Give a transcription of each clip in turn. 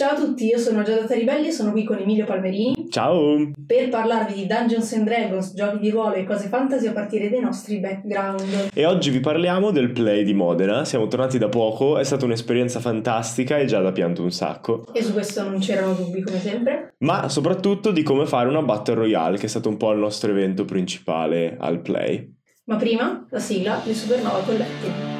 Ciao a tutti, io sono Giada Taribelli e sono qui con Emilio Palmerini Ciao! per parlarvi di Dungeons and Dragons, giochi di ruolo e cose fantasy a partire dai nostri background. E oggi vi parliamo del play di Modena. Siamo tornati da poco, è stata un'esperienza fantastica e già da pianto un sacco. E su questo non c'erano dubbi come sempre. Ma soprattutto di come fare una Battle Royale, che è stato un po' il nostro evento principale al play. Ma prima, la sigla, le Supernova Colletti.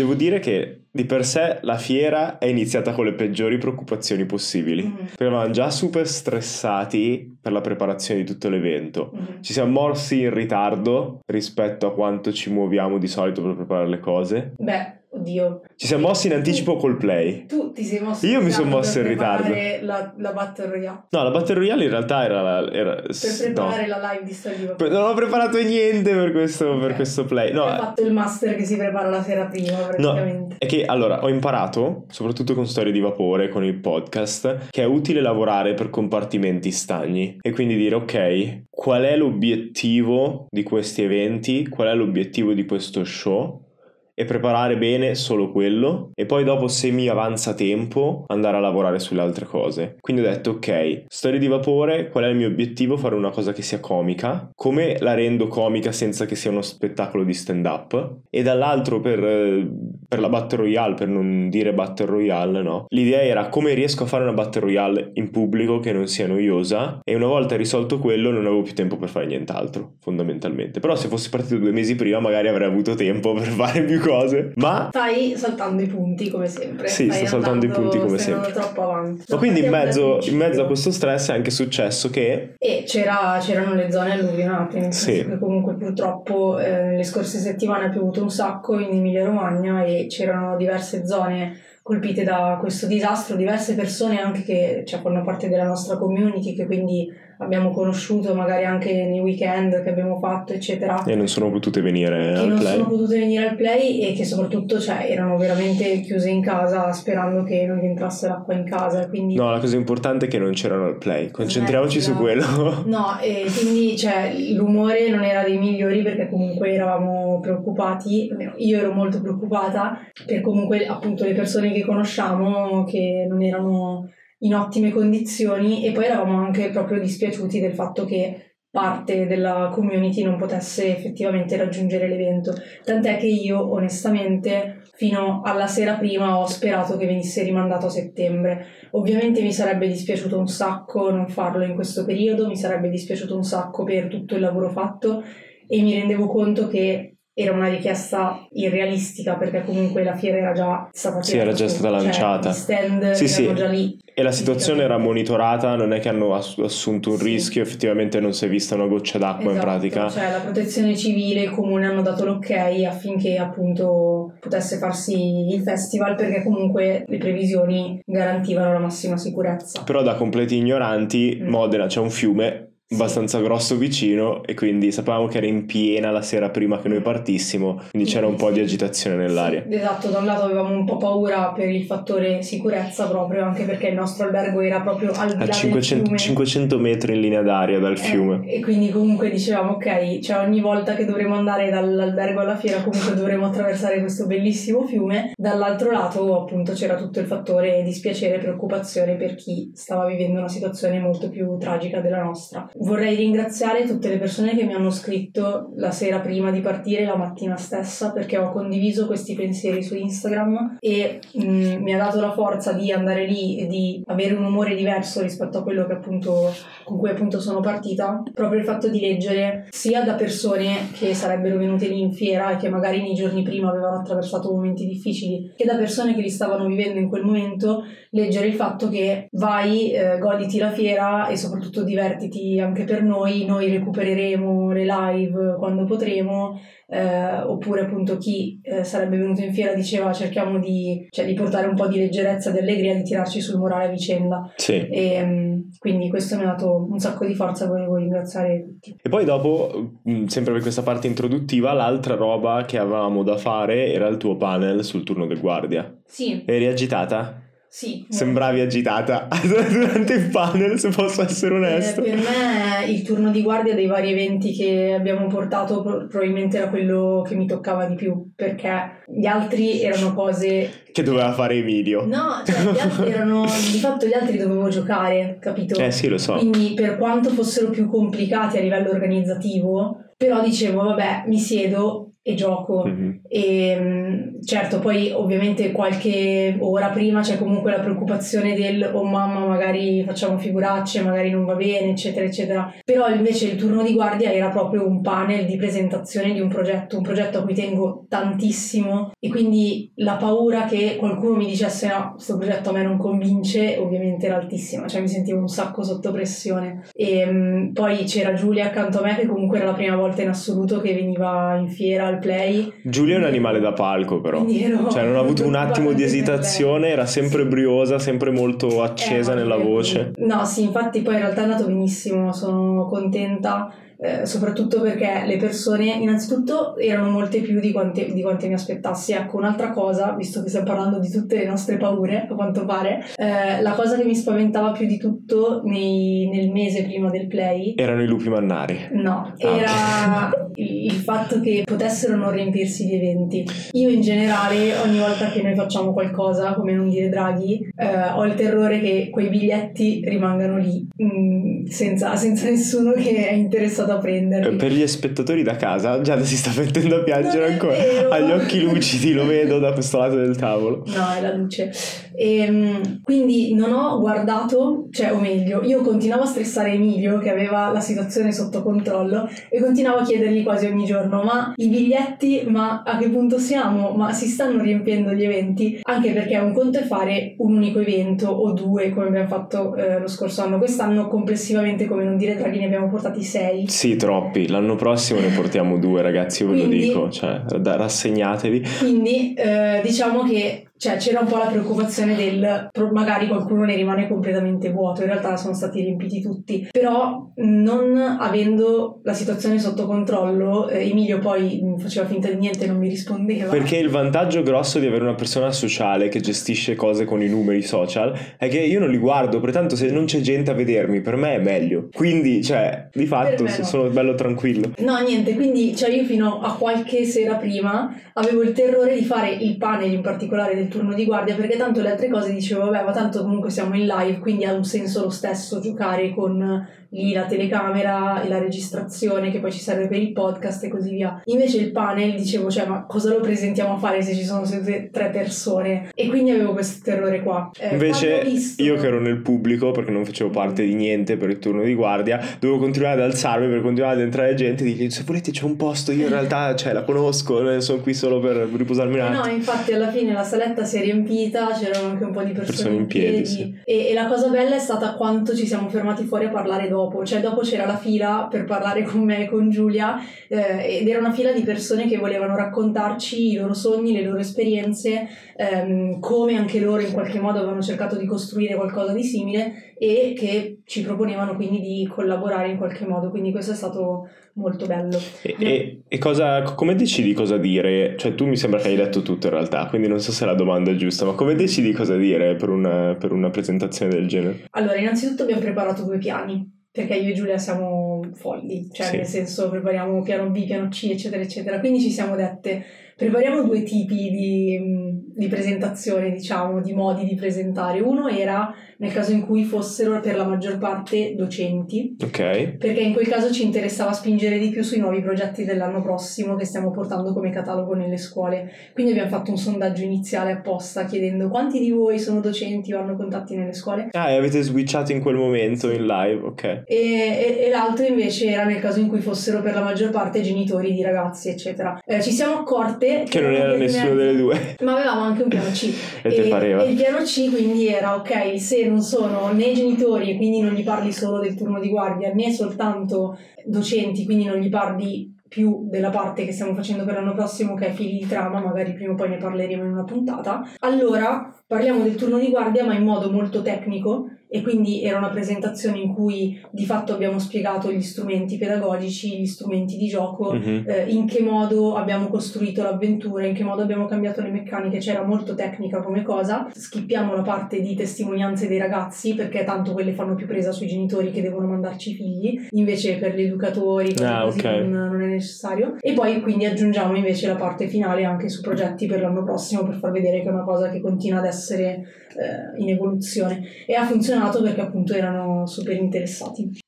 Devo dire che di per sé la fiera è iniziata con le peggiori preoccupazioni possibili. Mhm. Perché eravamo già super stressati per la preparazione di tutto l'evento. Mhm. Ci siamo morsi in ritardo rispetto a quanto ci muoviamo di solito per preparare le cose. Beh, oddio. Ci siamo mossi in anticipo col play. Tu ti sei mosso Io mi son ritardo mosso per in ritardo. preparare La, la Battle Royale. No, la Battle Royale in realtà era... la- era Per preparare no. la live di Vapore. Non ho preparato niente per questo, per Ok. questo play. No, Hai fatto il master che si prepara la sera prima, praticamente. È che allora ho imparato, soprattutto con Storie di Vapore, con il podcast, che è utile lavorare per compartimenti stagni e quindi dire ok, qual è l'obiettivo di questi eventi, qual è l'obiettivo di questo show e preparare bene solo quello e poi dopo se mi avanza tempo andare a lavorare sulle altre cose. Quindi ho detto ok, Storie di Vapore, qual è il mio obiettivo? Fare una cosa che sia comica, come la rendo comica senza che sia uno spettacolo di stand up e dall'altro per, per la Battle Royale, per non dire Battle Royale, no? L'idea era come riesco a fare una Battle Royale in pubblico che non sia noiosa e una volta risolto quello non avevo più tempo per fare nient'altro, fondamentalmente. Però se fossi partito due mesi prima magari avrei avuto tempo per fare più cose, ma... Stai saltando i punti come sempre. Sì, Stai sto saltando i punti come andando sempre. troppo avanti. Ma quindi in mezzo, in mezzo a questo stress è anche successo che... E c'era- c'erano le zone alluvionate, Sì. comunque purtroppo eh, nelle scorse settimane ha piovuto un sacco in Emilia Romagna e c'erano diverse zone colpite da questo disastro, diverse persone anche che cioè, fanno parte della nostra community, che quindi abbiamo conosciuto magari anche nei weekend che abbiamo fatto, eccetera. E non sono potute venire che al non play. sono potute venire al play e che soprattutto cioè, erano veramente chiuse in casa sperando che non entrasse l'acqua in casa quindi No, la cosa importante è che non c'erano al play. Concentriamoci su Smettila. quello. No, e quindi cioè, l'umore non era dei migliori perché comunque eravamo preoccupati, almeno io ero molto preoccupata per comunque appunto le persone che conosciamo che non erano in ottime condizioni e poi eravamo anche proprio dispiaciuti del fatto che parte della community non potesse effettivamente raggiungere l'evento. Tant'è che io onestamente fino alla sera prima ho sperato che venisse rimandato a settembre. Ovviamente mi sarebbe dispiaciuto un sacco non farlo in questo periodo, mi sarebbe dispiaciuto un sacco per tutto il lavoro fatto e mi rendevo conto che era una richiesta irrealistica perché comunque la fiera era già stata Sì, era già stata cioè, lanciata. gli stand Sì, sì. erano già lì. E la situazione era monitorata, non è che hanno ass- assunto un Sì. rischio, effettivamente non si è vista una goccia d'acqua in Esatto, pratica. Cioè la protezione civile e il comune hanno dato l'ok affinché appunto potesse farsi il festival perché comunque le previsioni garantivano la massima sicurezza. Però da completi ignoranti, Mm. Modena c'è un fiume Sì. abbastanza grosso vicino e quindi sapevamo che era in piena la sera prima che noi partissimo, quindi c'era un po' di agitazione nell'aria. Sì, esatto, da un lato avevamo un po' paura per il fattore sicurezza proprio, anche perché il nostro albergo era proprio al A del 500, fiume. 500 metri in linea d'aria dal Eh, fiume. e quindi comunque dicevamo ok, cioè ogni volta che dovremo andare dall'albergo alla fiera comunque dovremo attraversare questo bellissimo fiume. Dall'altro lato appunto c'era tutto il fattore dispiacere e preoccupazione per chi stava vivendo una situazione molto più tragica della nostra. Vorrei ringraziare tutte le persone che mi hanno scritto la sera prima di partire, la mattina stessa, perché ho condiviso questi pensieri su Instagram e mm, mi ha dato la forza di andare lì e di avere un umore diverso rispetto a quello appunto con cui appunto sono partita, proprio il fatto di leggere sia da persone che sarebbero venute lì in fiera e che magari nei giorni prima avevano attraversato momenti difficili, che da persone che li stavano vivendo in quel momento, leggere il fatto che vai, eh, goditi la fiera e soprattutto divertiti a anche per noi, noi recupereremo le live quando potremo, eh, oppure appunto chi eh, sarebbe venuto in fiera diceva cerchiamo di, cioè, di, portare un po' di leggerezza, di allegria, di tirarci sul morale a vicenda. Sì. E, um, quindi questo mi ha dato un sacco di forza, volevo ringraziare tutti. E poi dopo, mm, sempre per questa parte introduttiva, l'altra roba che avevamo da fare era il tuo panel sul turno del guardia. Sì. Eri agitata? Sì. Sembravi agitata durante il panel, se posso essere onesto. Eh, per me il turno di guardia dei vari eventi che abbiamo portato probabilmente era quello che mi toccava di più, perché gli altri erano cose... Che doveva fare Emilio. No, cioè gli altri erano... di fatto gli altri dovevo giocare, capito? Eh sì, lo so. Quindi per quanto fossero più complicati a livello organizzativo, però dicevo, vabbè, mi siedo e gioco. Mm-hmm. E mm, certo, poi ovviamente qualche ora prima c'è comunque la preoccupazione del oh mamma, magari facciamo figuracce, magari non va bene, eccetera, eccetera. Però invece il turno di guardia era proprio un panel di presentazione di un progetto, un progetto a cui tengo tantissimo e quindi la paura che qualcuno mi dicesse no, questo progetto a me non convince, ovviamente era altissima, cioè mi sentivo un sacco sotto pressione. E um, poi c'era Giulia accanto a me che comunque era la prima volta in assoluto che veniva in fiera al play. Giulia è un animale da palco però, cioè non ha avuto un attimo di esitazione, era sempre briosa, sempre molto accesa eh, nella voce. No, sì, infatti poi in realtà è andato benissimo, sono contenta eh, soprattutto perché le persone innanzitutto erano molte più di quante, di quante, mi aspettassi. Ecco, un'altra cosa, visto che stiamo parlando di tutte le nostre paure, a quanto pare, eh, la cosa che mi spaventava più di tutto nei, nel mese prima del play... Erano i lupi mannari. No, ah, era il fatto che potessero non riempirsi di eventi. Io in generale, ogni volta che noi facciamo qualcosa, come non dire draghi, eh, ho il terrore che quei biglietti rimangano lì, mh, mm, senza, senza nessuno che è interessato da prendere. Per gli spettatori da casa, Giada si sta mettendo a piangere ancora. Ha gli occhi lucidi, lo vedo da questo lato del tavolo. No, è la luce. E, ehm, quindi non ho guardato, cioè, o meglio, io continuavo a stressare Emilio che aveva la situazione sotto controllo e continuavo a chiedergli quasi ogni giorno: ma i biglietti, ma a che punto siamo? Ma si stanno riempiendo gli eventi? Anche perché un conto è fare un unico evento o due, come abbiamo fatto eh, lo scorso anno. Quest'anno, complessivamente, come non dire draghi, ne abbiamo portati sei. Sì, troppi. L'anno prossimo ne portiamo due, ragazzi, io ve lo dico, cioè, rassegnatevi. Quindi, eh, diciamo che cioè c'era un po' la preoccupazione del magari qualcuno ne rimane completamente vuoto, in realtà sono stati riempiti tutti, però non avendo la situazione sotto controllo, eh, Emilio poi faceva finta di niente e non mi rispondeva. Perché il vantaggio grosso di avere una persona sociale che gestisce cose con i numeri social è che io non li guardo, pertanto se non c'è gente a vedermi, per me è meglio. Quindi, cioè, di fatto no. sono bello tranquillo. No, niente, quindi cioè io fino a qualche sera prima avevo il terrore di fare il panel in particolare del turno di guardia perché tanto le altre cose dicevo vabbè ma tanto comunque siamo in live quindi ha un senso lo stesso giocare con lì la telecamera e la registrazione che poi ci serve per il podcast e così via. Invece il panel dicevo, cioè, ma cosa lo presentiamo a fare se ci sono tre persone? E quindi avevo questo terrore qua. Eh, Invece visto... io che ero nel pubblico, perché non facevo parte di niente per il turno di guardia, dovevo continuare ad alzarmi per continuare ad entrare gente e dire, se volete c'è un posto, io in realtà cioè, la conosco, sono qui solo per riposarmi un attimo. No, infatti alla fine la saletta si è riempita, c'erano anche un po' di persone, persone in piedi. piedi sì. e, e la cosa bella è stata quanto ci siamo fermati fuori a parlare dopo dopo, cioè dopo c'era la fila per parlare con me e con Giulia eh, ed era una fila di persone che volevano raccontarci i loro sogni, le loro esperienze, ehm, come anche loro in qualche modo avevano cercato di costruire qualcosa di simile e che ci proponevano quindi di collaborare in qualche modo, quindi questo è stato molto bello. E, e, e cosa, come decidi cosa dire? Cioè tu mi sembra che hai letto tutto in realtà, quindi non so se la domanda è giusta, ma come decidi cosa dire per una, per una presentazione del genere? Allora, innanzitutto abbiamo preparato due piani perché io e Giulia siamo folli, cioè sì. nel senso prepariamo piano B, piano C, eccetera, eccetera. Quindi ci siamo dette, prepariamo due tipi di, di presentazione, diciamo, di modi di presentare. Uno era nel caso in cui fossero per la maggior parte docenti. Ok. Perché in quel caso ci interessava spingere di più sui nuovi progetti dell'anno prossimo che stiamo portando come catalogo nelle scuole. Quindi abbiamo fatto un sondaggio iniziale apposta chiedendo quanti di voi sono docenti o hanno contatti nelle scuole. Ah, e avete switchato in quel momento in live, ok. E, e, e, l'altro invece era nel caso in cui fossero per la maggior parte genitori di ragazzi, eccetera. Eh, ci siamo accorte due. Che non era mezzo. delle due. Ma avevamo anche un piano C. E pareva? e il piano C quindi era ok, se non sono né genitori e quindi non gli parli solo del turno di guardia, né soltanto docenti, quindi non gli parli più della parte che stiamo facendo per l'anno prossimo che è figli di trama, magari prima o poi ne parleremo in una puntata. Allora parliamo del turno di guardia ma in modo molto tecnico e quindi era una presentazione in cui di fatto abbiamo spiegato gli strumenti pedagogici, gli strumenti di gioco, Mhm. eh, in che modo abbiamo costruito l'avventura, in che modo abbiamo cambiato le meccaniche, c'era molto tecnica come cosa. Schippiamo la parte di testimonianze dei ragazzi perché tanto quelle fanno più presa sui genitori che devono mandarci i figli, invece per gli educatori Ah, così ok. non, non è necessario. E poi quindi aggiungiamo invece la parte finale anche su progetti per l'anno prossimo per far vedere che è una cosa che continua ad essere eh, in evoluzione e ha funzionato perché appunto erano super interessati.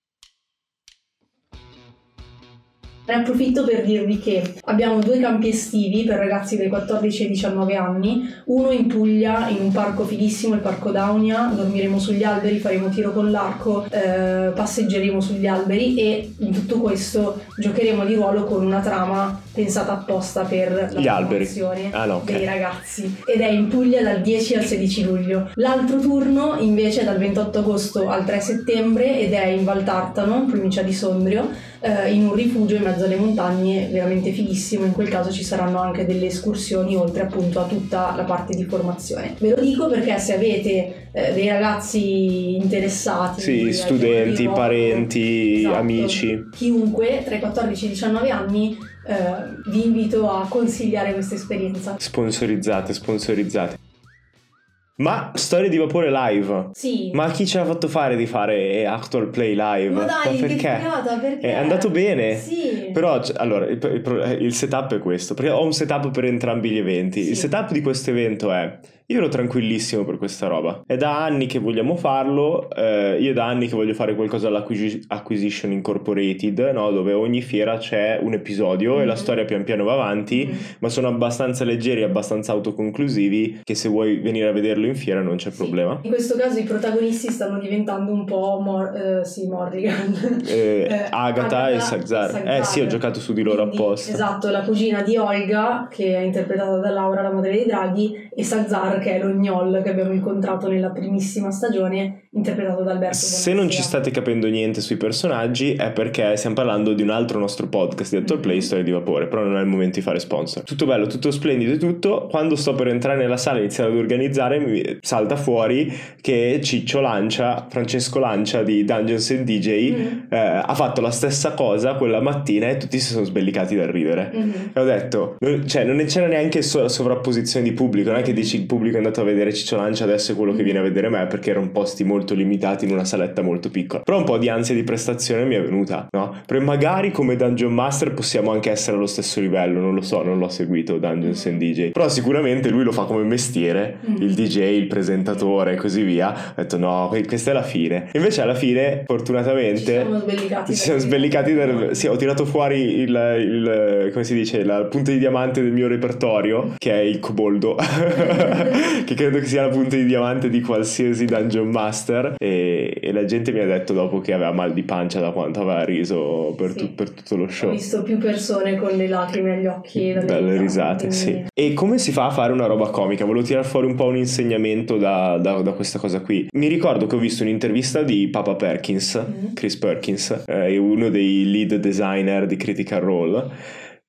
Ne approfitto per dirvi che abbiamo due campi estivi per ragazzi dai 14 ai 19 anni, uno in Puglia in un parco fighissimo, il parco Daunia, dormiremo sugli alberi, faremo tiro con l'arco, eh, passeggeremo sugli alberi e in tutto questo giocheremo di ruolo con una trama pensata apposta per la formazione Ah, no, ok. dei ragazzi. Ed è in Puglia dal 10 al 16 luglio. L'altro turno invece è dal 28 agosto al 3 settembre ed è in Val Tartano, in provincia di Sondrio, eh, in un rifugio in mezzo alle montagne, veramente fighissimo. In quel caso ci saranno anche delle escursioni oltre appunto a tutta la parte di formazione. Ve lo dico perché se avete eh, dei ragazzi interessati, Sì, studenti, ruolo, parenti, esatto, amici. chiunque tra i 14 e i 19 anni eh, vi invito a consigliare questa esperienza. Sponsorizzate, sponsorizzate. Ma storie di vapore live. Sì. Ma chi ce l'ha fatto fare di fare actual play live? Ma dai, che perché? figata, perché? È andato bene. Sì. Però, allora, il, il pro- il setup è questo, perché ho un setup per entrambi gli eventi. Sì. Il setup di questo evento è, io ero tranquillissimo per questa roba. È da anni che vogliamo farlo, eh, io da anni che voglio fare qualcosa all'Acquisition Incorporated, no? dove ogni fiera c'è un episodio e la Mhm. storia pian piano va avanti, Mhm. ma sono abbastanza leggeri, abbastanza autoconclusivi, che se vuoi venire a vederlo in fiera non c'è Sì. problema. In questo caso i protagonisti stanno diventando un po' Mor- eh, sì, Morrigan. Eh, Eh, Agatha e Sagzar. Eh sì, ho giocato su di loro Quindi, apposta. Esatto, la cugina di Olga, che è interpretata da Laura, la madre dei draghi, e Sagzar, che è lo gnoll che abbiamo incontrato nella primissima stagione, interpretato da Alberto Se non ci state capendo niente sui personaggi è perché stiamo parlando di un altro nostro podcast di Actual Play, Storia di Vapore, però non è il momento di fare sponsor. Tutto bello, tutto splendido e tutto. Quando sto per entrare nella sala e iniziare ad organizzare, mi salta fuori che Ciccio Lancia, Francesco Lancia di Dungeons and DJ, Mm. eh, ha fatto la stessa cosa quella mattina e tutti si sono sbellicati dal ridere. Mhm. E ho detto, cioè non c'era neanche so- sovrapposizione di pubblico, non è che dici il pubblico è andato a vedere Ciccio Lancia, adesso è quello che viene a vedere me, perché erano posti molto limitati in una saletta molto piccola. Però un po' di ansia di prestazione mi è venuta, no? Perché magari come Dungeon Master possiamo anche essere allo stesso livello, non lo so, non l'ho seguito Dungeons and DJ. Però sicuramente lui lo fa come mestiere, Mm. il DJ, il presentatore e così via. Ho detto no, que- questa è la fine. Invece alla fine, fortunatamente... Ci siamo sbellicati. Ci siamo sbellicati dal... Sì, ho tirato fuori il, il- come si dice, la punta di diamante del mio repertorio, che è il coboldo, che credo che sia la punta di diamante di qualsiasi Dungeon Master. E, e la gente mi ha detto dopo che aveva mal di pancia da quanto aveva riso per, Sì. tu- per tutto lo Ho show. visto più persone con le lacrime agli occhi. dalle Dalle risate, quindi- sì. E come si fa a fare una roba comica? Volevo tirare fuori un po' un insegnamento da, da- da questa cosa qui. Mi ricordo che ho visto un'intervista di Papa Perkins, Mhm. Chris Perkins, eh, uno dei lead designer di Critical Role.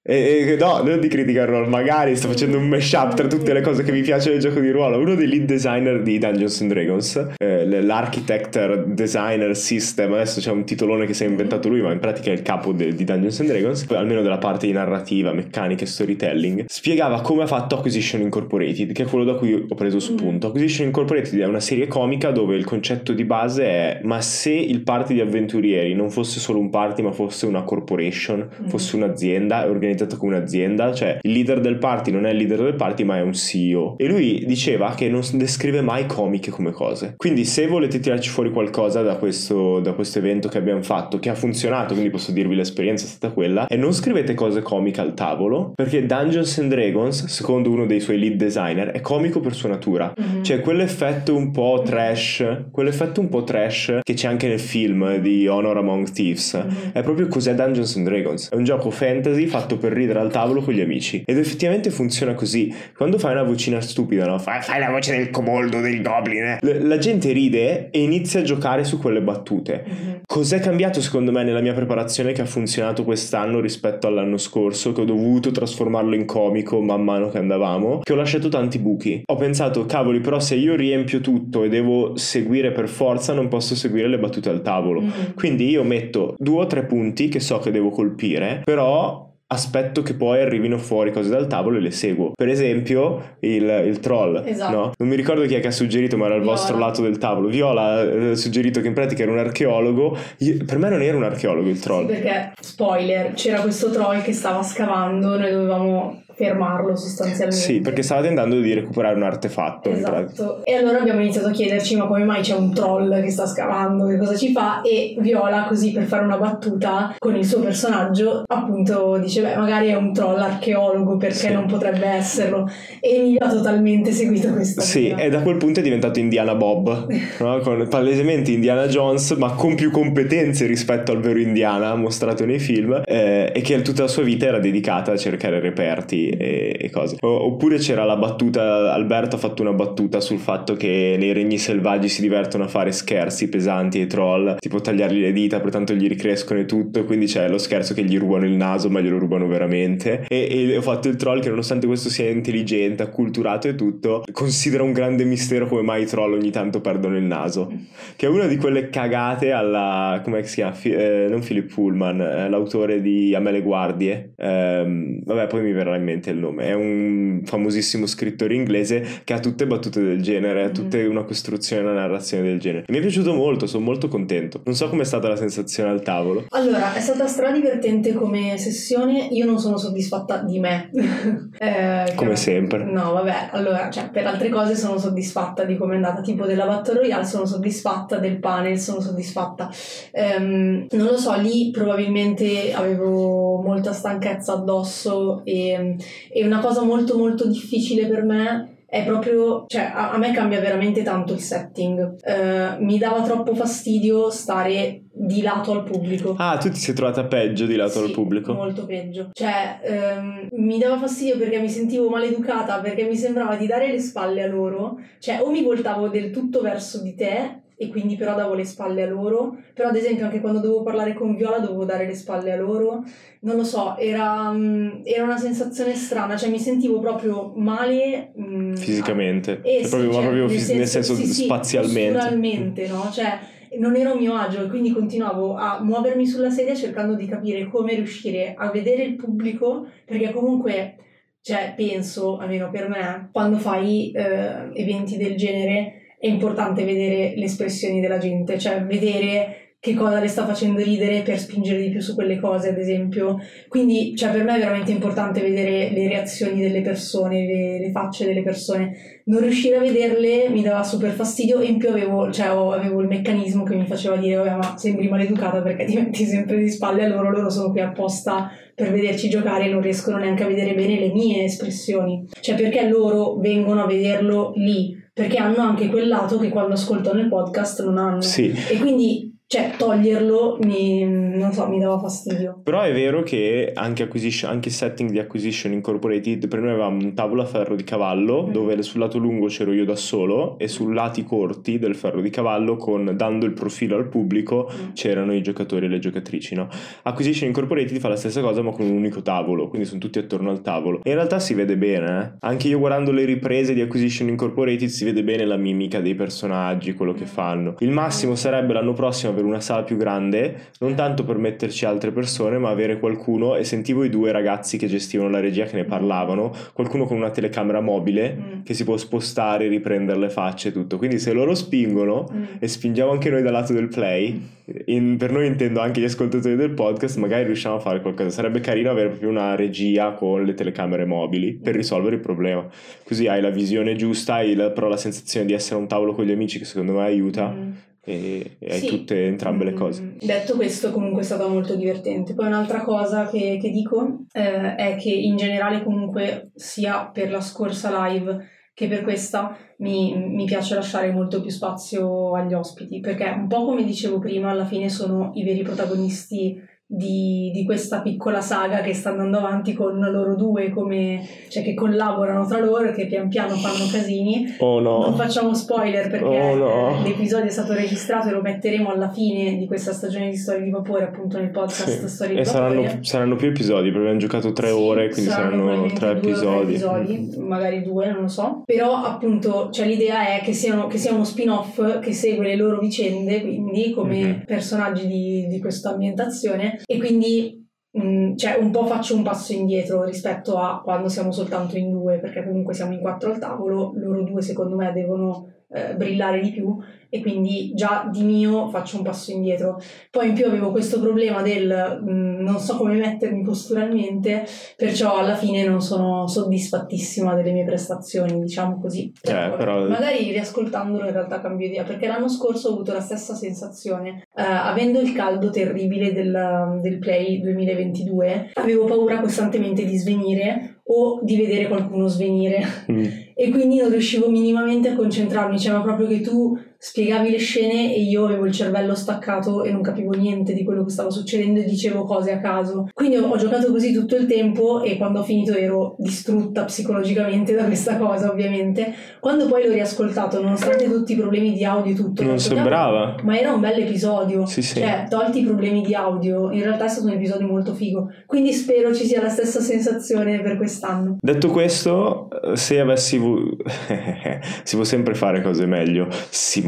E, e- no, non di Critical Role, magari sto facendo un mashup tra tutte le cose che mi piace del gioco di ruolo. Uno dei lead designer di Dungeons and Dragons, eh, l'architect designer system. Adesso c'è un titolone che si è inventato lui, ma in pratica è il capo de- di Dungeons and Dragons, almeno della parte di narrativa, meccanica e storytelling. Spiegava come ha fatto Acquisition Incorporated, che è quello da cui ho preso spunto. Acquisition Incorporated è una serie comica dove il concetto di base è: ma se il party di avventurieri non fosse solo un party, ma fosse una corporation, Mm. fosse un'azienda, è organizzata come un'azienda, cioè il leader del party non è il leader del party, ma è un CEO. E lui diceva che non descrive mai comiche come cose. Quindi, se volete tirarci fuori qualcosa da questo, da questo evento che abbiamo fatto, che ha funzionato, quindi posso dirvi l'esperienza è stata quella, e non scrivete cose comiche al tavolo, perché Dungeons and Dragons, secondo uno dei suoi lead designer, è comico per sua natura. Mhm. C'è quell'effetto un po' trash, quell'effetto un po' trash che c'è anche nel film di Honor Among Thieves. Mhm. È proprio cos'è Dungeons and Dragons. È un gioco fantasy fatto per ridere al tavolo con gli amici. Ed effettivamente funziona così. Quando fai una vocina stupida, no? Fai, fai la voce del comoldo, del goblin. eh. L- la gente ride e inizia a giocare su quelle battute. Mhm. Cos'è cambiato secondo me nella mia preparazione che ha funzionato quest'anno rispetto all'anno scorso, che ho dovuto trasformarlo in comico man mano che andavamo, che ho lasciato tanti buchi. Ho pensato, cavoli, però se io riempio tutto e devo seguire per forza, non posso seguire le battute al tavolo. Mhm. Quindi io metto due o tre punti che so che devo colpire, però aspetto che poi arrivino fuori cose dal tavolo e le seguo. Per esempio il, il troll, Esatto. no? Non mi ricordo chi è che ha suggerito, ma era il Viola. vostro lato del tavolo. Viola eh, ha suggerito che in pratica era un archeologo. Io- per me non era un archeologo il troll. Sì, perché, spoiler, c'era questo troll che stava scavando, noi dovevamo fermarlo sostanzialmente. Sì, perché stava tentando di recuperare un artefatto. Esatto. E allora abbiamo iniziato a chiederci ma come mai c'è un troll che sta scavando, che cosa ci fa? E Viola, così per fare una battuta con il suo personaggio, appunto dice beh magari è un troll archeologo perché Sì. non potrebbe esserlo. E Emilio ha totalmente seguito questa Sì, e da quel punto è diventato Indiana Bob, no? con palesemente Indiana Jones, ma con più competenze rispetto al vero Indiana mostrato nei film, eh, e che tutta la sua vita era dedicata a cercare reperti e, e cose. O- oppure c'era la battuta, Alberto ha fatto una battuta sul fatto che nei regni selvaggi si divertono a fare scherzi pesanti ai troll, tipo tagliargli le dita, pertanto gli ricrescono e tutto, quindi c'è lo scherzo che gli rubano il naso, ma glielo rubano veramente. E, e ho fatto il troll che nonostante questo sia intelligente, acculturato e tutto, considera un grande mistero come mai i troll ogni tanto perdono il naso. Che è una di quelle cagate alla... come si chiama? Fi- eh, non Philip Pullman, eh, l'autore di A me le guardie. Ehm, vabbè, poi mi verrà in mente il nome. È un famosissimo scrittore inglese che ha tutte battute del genere, ha tutte una costruzione e una narrazione del genere. Mi è piaciuto molto, sono molto contento. Non so com'è stata la sensazione al tavolo. Allora, è stata stradivertente come sessione, io non sono soddisfatta di me. Eh, Come sempre. No, vabbè, allora, cioè, per altre cose sono soddisfatta di come è andata, tipo della Battle Royale sono soddisfatta, del panel sono soddisfatta. Ehm, non lo so, lì probabilmente avevo molta stanchezza addosso e, e una cosa molto molto difficile per me è proprio, cioè a, a me cambia veramente tanto il setting. Eh, mi dava troppo fastidio stare di lato al pubblico. Ah, tu ti sei trovata peggio di lato al Sì, pubblico? Molto peggio. Cioè, ehm, mi dava fastidio perché mi sentivo maleducata, perché mi sembrava di dare le spalle a loro. Cioè, o mi voltavo del tutto verso di te e quindi però davo le spalle a loro. Però, ad esempio, anche quando dovevo parlare con Viola dovevo dare le spalle a loro. Non lo so, era, mm, era una sensazione strana. Cioè, mi sentivo proprio male. mm, Fisicamente, eh, Cioè, sì, proprio, cioè, proprio fis- nel senso sì, spazialmente. no? Cioè, non ero a mio agio e quindi continuavo a muovermi sulla sedia cercando di capire come riuscire a vedere il pubblico, perché comunque, cioè, penso, almeno per me, quando fai eh, eventi del genere è importante vedere le espressioni della gente, cioè vedere che cosa le sta facendo ridere per spingere di più su quelle cose, ad esempio. Quindi, cioè, per me è veramente importante vedere le reazioni delle persone, le, le facce delle persone. Non riuscire a vederle mi dava super fastidio e in più avevo, cioè, avevo il meccanismo che mi faceva dire, vabbè, ma sembri maleducata perché ti metti sempre di spalle a loro, loro sono qui apposta per vederci giocare e non riescono neanche a vedere bene le mie espressioni. Cioè, perché loro vengono a vederlo lì? Perché hanno anche quel lato che quando ascoltano il podcast non hanno. Sì, E quindi, cioè, toglierlo mi, non so, mi dava fastidio. Però è vero che anche, anche setting di Acquisition Incorporated, per noi avevamo un tavolo a ferro di cavallo Mm. dove sul lato lungo c'ero io da solo e sul lati corti del ferro di cavallo, con, dando il profilo al pubblico, Mm. c'erano i giocatori e le giocatrici. No? Acquisition Incorporated fa la stessa cosa ma con un unico tavolo, quindi sono tutti attorno al tavolo. E in realtà si vede bene, eh. anche io guardando le riprese di Acquisition Incorporated si vede bene la mimica dei personaggi, quello che fanno. Il massimo sarebbe l'anno prossimo avere una sala più grande, non tanto per metterci altre persone, ma avere qualcuno, e sentivo i due ragazzi che gestivano la regia che ne parlavano, qualcuno con una telecamera mobile Mm. che si può spostare, riprendere le facce e tutto. Quindi se loro spingono Mm. e spingiamo anche noi dal lato del play, in- per noi intendo anche gli ascoltatori del podcast, magari riusciamo a fare qualcosa. Sarebbe carino avere proprio una regia con le telecamere mobili per risolvere il problema. Così hai la visione giusta, hai la- però la sensazione di essere a un tavolo con gli amici che secondo me aiuta Mm. E, e hai Sì. tutte entrambe le Mm, cose. Detto questo, comunque è stata molto divertente. Poi un'altra cosa che, che dico eh, è che in generale, comunque, sia per la scorsa live che per questa, mi, mi piace lasciare molto più spazio agli ospiti, perché un po' come dicevo prima, alla fine sono i veri protagonisti di, di questa piccola saga che sta andando avanti con loro due, come, cioè che collaborano tra loro e che pian piano fanno casini. Oh no. Non facciamo spoiler perché Oh, no. l'episodio è stato registrato e lo metteremo alla fine di questa stagione di Storie di Vapore, appunto nel podcast Sì. Storie E di Vapore. saranno, saranno più episodi perché abbiamo giocato tre Sì, ore, quindi saranno, probabilmente tre due o episodi. episodi, magari due, non lo so. Però appunto cioè, l'idea è che, siano, che sia uno spin-off che segue le loro vicende, quindi come Mhm. personaggi di, di questa ambientazione e quindi mh, cioè, un po' faccio un passo indietro rispetto a quando siamo soltanto in due, perché comunque siamo in quattro al tavolo, loro due secondo me devono eh, brillare di più e quindi già di mio faccio un passo indietro. Poi in più avevo questo problema del mh, non so come mettermi posturalmente, perciò alla fine non sono soddisfattissima delle mie prestazioni, diciamo così. Eh, però- Magari riascoltandolo in realtà cambio idea, perché l'anno scorso ho avuto la stessa sensazione. Eh, avendo il caldo terribile del, del Play 2022, avevo paura costantemente di svenire o di vedere qualcuno svenire Mm. e quindi non riuscivo minimamente a concentrarmi, c'era proprio che tu spiegavi le scene e io avevo il cervello staccato e non capivo niente di quello che stava succedendo e dicevo cose a caso. Quindi ho, ho giocato così tutto il tempo e quando ho finito ero distrutta psicologicamente da questa cosa, ovviamente. Quando poi l'ho riascoltato, nonostante tutti i problemi di audio e tutto, Non detto, sembrava. ma era un bel episodio. Sì, sì. Cioè, tolti i problemi di audio, in realtà è stato un episodio molto figo. Quindi spero ci sia la stessa sensazione per quest'anno. Detto questo, eh, se avessi voluto... si può sempre fare cose meglio,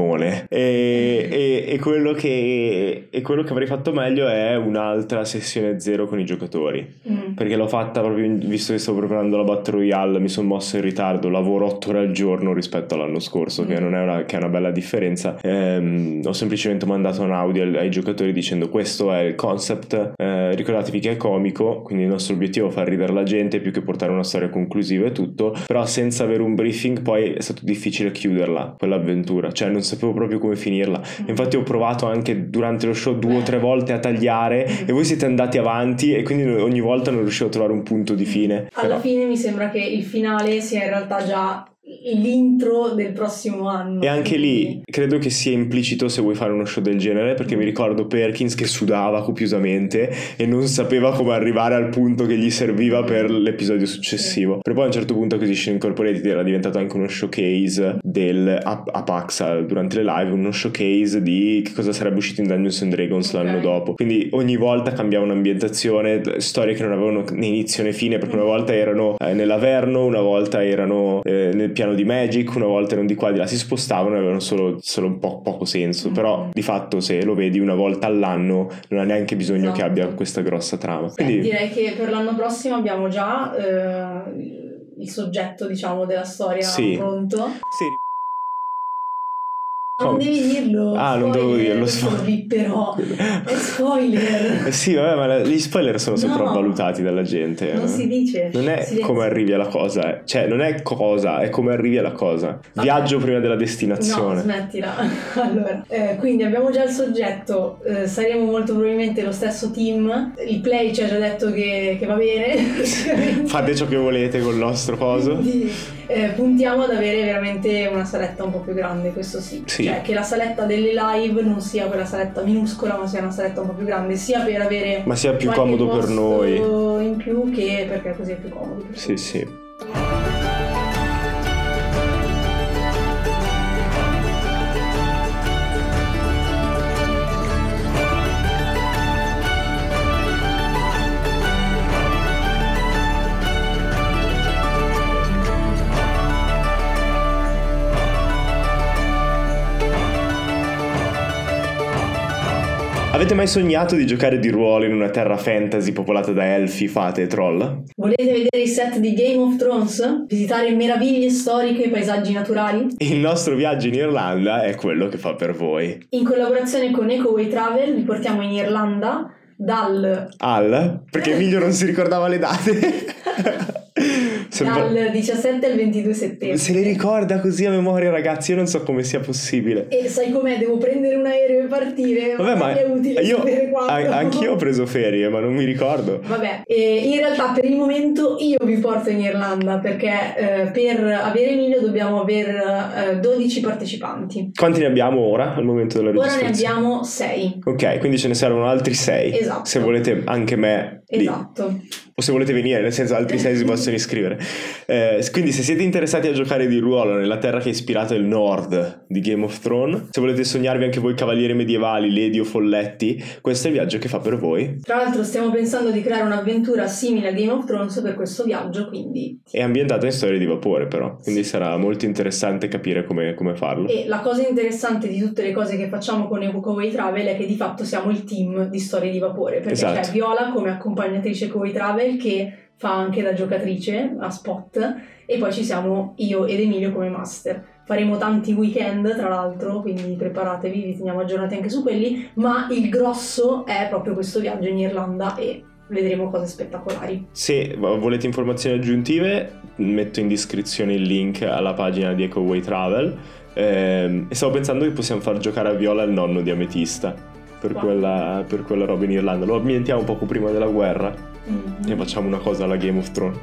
Simone. E, e- e quello che, e quello che avrei fatto meglio è un'altra sessione zero con i giocatori. Mm. Perché l'ho fatta proprio, in- visto che stavo preparando la Battle Royale, mi sono mosso in ritardo, lavoro 8 ore al giorno rispetto all'anno scorso, che, Mm. non è una, che è una bella differenza. Ehm, ho semplicemente mandato un audio ai, ai giocatori dicendo questo è il concept, eh, ricordatevi che è comico, quindi il nostro obiettivo è far ridere la gente più che portare una storia conclusiva e tutto, però senza avere un briefing poi è stato difficile chiuderla, quell'avventura, cioè non sapevo proprio come finirla. Infatti ho provato anche durante lo show due o tre volte a tagliare e voi siete andati avanti e quindi ogni volta non riuscivo a trovare un punto di fine. Alla Però- fine mi sembra che il finale sia in realtà già l'intro del prossimo anno. E anche lì credo che sia implicito se vuoi fare uno show del genere, perché mi ricordo Perkins che sudava copiosamente e non sapeva come arrivare al punto che gli serviva per l'episodio successivo. Però poi a un certo punto Acquisition Incorporated era diventato anche uno showcase del Pax durante le live, uno showcase di che cosa sarebbe uscito in Dungeons and Dragons Ok. l'anno dopo. Quindi ogni volta cambiava un'ambientazione, storie che non avevano né inizio né fine, perché una volta erano eh, nell'Averno, una volta erano eh, nel piano di Magic, una volta erano di qua e di là, si spostavano e avevano solo, solo un po' poco senso. Mm. Però di fatto se lo vedi una volta all'anno non ha neanche bisogno che Esatto. abbia questa grossa trama. Sì, Quindi direi che per l'anno prossimo abbiamo già eh, il soggetto, diciamo, della storia Sì. pronto. sì, Non devi dirlo. Ah, non devo spoiler, dirlo, spoiler. Però è spoiler. Eh sì, vabbè, ma gli spoiler sono No. sopravvalutati dalla gente. Non eh. si dice. Non è Silenzio. come arrivi alla cosa, eh. cioè non è cosa, è come arrivi alla cosa. Viaggio prima della No, destinazione. smettila. allora, eh, quindi abbiamo già il soggetto, eh, saremo molto probabilmente lo stesso team. Il play ci ha già detto che, che va bene. Fate ciò che volete col nostro coso. Quindi, eh, puntiamo ad avere veramente una saletta un po' più grande, questo sì. Sì. Cioè che la saletta delle live non sia quella saletta minuscola, ma sia una saletta un po' più grande, sia per avere Ma sia più comodo per noi. in più che perché così è più comodo. per Sì, tutti. sì. Avete mai sognato di giocare di ruolo in una terra fantasy popolata da elfi, fate e troll? Volete vedere i set di Game of Thrones? Visitare meraviglie storiche e paesaggi naturali? Il nostro viaggio in Irlanda è quello che fa per voi. In collaborazione con Ecoway Travel vi portiamo in Irlanda dal Al, perché Emilio non si ricordava le date. Se- dal 17 al 22 settembre. Se le ricorda così a memoria, ragazzi, io non so come sia possibile. E sai com'è? Devo prendere un aereo e partire. Vabbè, ma è utile io a- anch'io ho preso ferie, ma non mi ricordo. Vabbè, e in realtà per il momento io vi porto in Irlanda perché eh, per avere Emilio dobbiamo aver eh, 12 partecipanti. Quanti ne abbiamo ora al momento della Ora ne registrazione? abbiamo 6. Ok, quindi ce ne servono altri 6. Esatto. Se volete anche me lì. Esatto. O se volete venire, nel senso altri 6 si possono iscrivere. Eh, quindi se siete interessati a giocare di ruolo nella terra che ha ispirato il nord di Game of Thrones, se volete sognarvi anche voi cavalieri medievali, ledi o folletti, questo è il viaggio che fa per voi. Tra l'altro stiamo pensando di creare un'avventura simile a Game of Thrones per questo viaggio, quindi... È ambientato in storie di vapore però, quindi sarà molto interessante capire come, come farlo. E la cosa interessante di tutte le cose che facciamo con Ewokoway Travel è che di fatto siamo il team di Storie di Vapore, perché Esatto. c'è Viola come accompagnatrice Koway Travel che fa anche da giocatrice a spot e poi ci siamo io ed Emilio come master. Faremo tanti weekend tra l'altro, quindi preparatevi, vi teniamo aggiornati anche su quelli, ma il grosso è proprio questo viaggio in Irlanda e vedremo cose spettacolari. Se volete informazioni aggiuntive, metto in descrizione il link alla pagina di Ecoway Travel. Ehm, e stavo pensando che possiamo far giocare a Viola il nonno di Ametista per, Wow. quella, per quella roba in Irlanda. Lo ambientiamo poco prima della guerra Mm. e facciamo una cosa alla Game of Thrones.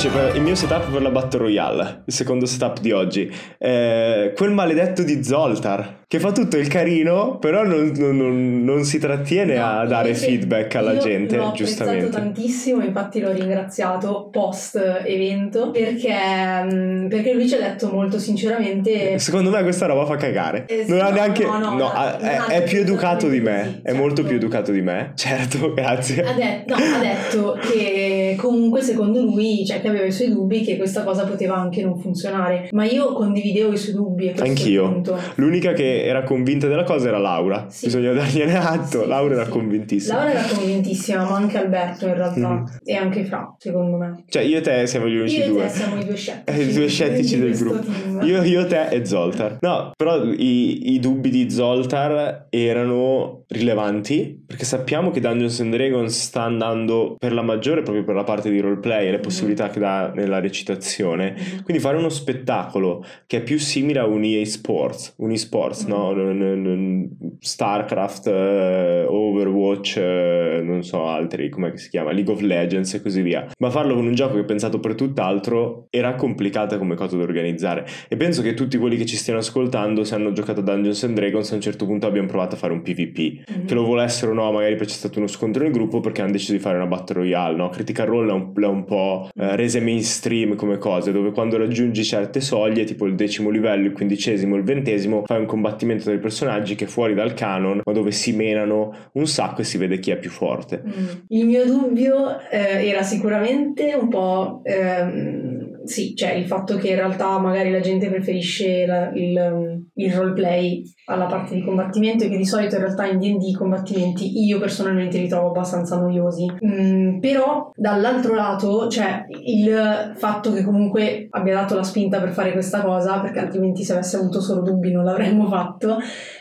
Invece per il mio setup per la Battle Royale, il secondo setup di oggi, eh, quel maledetto di Zoltar, che fa tutto il carino, però non, non- non- non si trattiene No, a dare feedback alla gente, l'ho giustamente. tantissimo, infatti l'ho ringraziato post evento perché, mm, perché lui ci ha detto molto sinceramente Secondo me questa roba fa cagare. Eh, sì, non ha no, neanche. no, no, no, ha- è, è più educato di me. esattamente È così, molto più certo. educato di me. Certo, grazie. ha no, ha detto che comunque secondo lui, cioè che aveva i suoi dubbi che questa cosa poteva anche non funzionare, ma io condividevo i suoi dubbi e Anch'io. punto. L'unica che era convinta della cosa era Laura. Sì. Bisogna dargliene atto. Sì, Laura era sì. convintissima. Laura era convintissima, ma anche Alberto in realtà Mhm. e anche Fra, secondo me. Cioè, io e te siamo gli unici Io e due. te siamo i due scettici. Eh, i due scettici del gruppo. Io, io, te e Zoltar. No, però i, i dubbi di Zoltar erano rilevanti perché sappiamo che Dungeons and Dragons sta andando per la maggiore proprio per la parte di roleplay e le possibilità che dà nella recitazione. Mhm. Quindi fare uno spettacolo che è più simile a un EA Sports, un eSports, Mm. no? StarCraft, eh, Overwatch, eh, non so altri, come si chiama, League of Legends e così via. Ma farlo con un gioco che è pensato per tutt'altro era complicata come cosa da organizzare. E penso che tutti quelli che ci stiano ascoltando, se hanno giocato a Dungeons and Dragons, a un certo punto abbiano provato a fare un PvP. Mhm. Che lo volessero o no, magari perché c'è stato uno scontro nel gruppo perché hanno deciso di fare una battle royale, no? Critical Role l'ha un, l'ha un po' eh, rese mainstream come cose, dove quando raggiungi certe soglie, tipo il decimo livello, il quindicesimo, il ventesimo, fai un combattimento tra i personaggi che è fuori dal canon, ma dove si menano un sacco e si vede chi è più forte. Mm. Il mio dubbio eh, era sicuramente un po', ehm, sì, cioè il fatto che in realtà magari la gente preferisce la- il, il roleplay alla parte di combattimento e che di solito in realtà in D&D i combattimenti io personalmente li trovo abbastanza noiosi. Mm, però dall'altro lato c'è il fatto che comunque abbia dato la spinta per fare questa cosa, perché altrimenti se avesse avuto solo dubbi non l'avremmo fatto,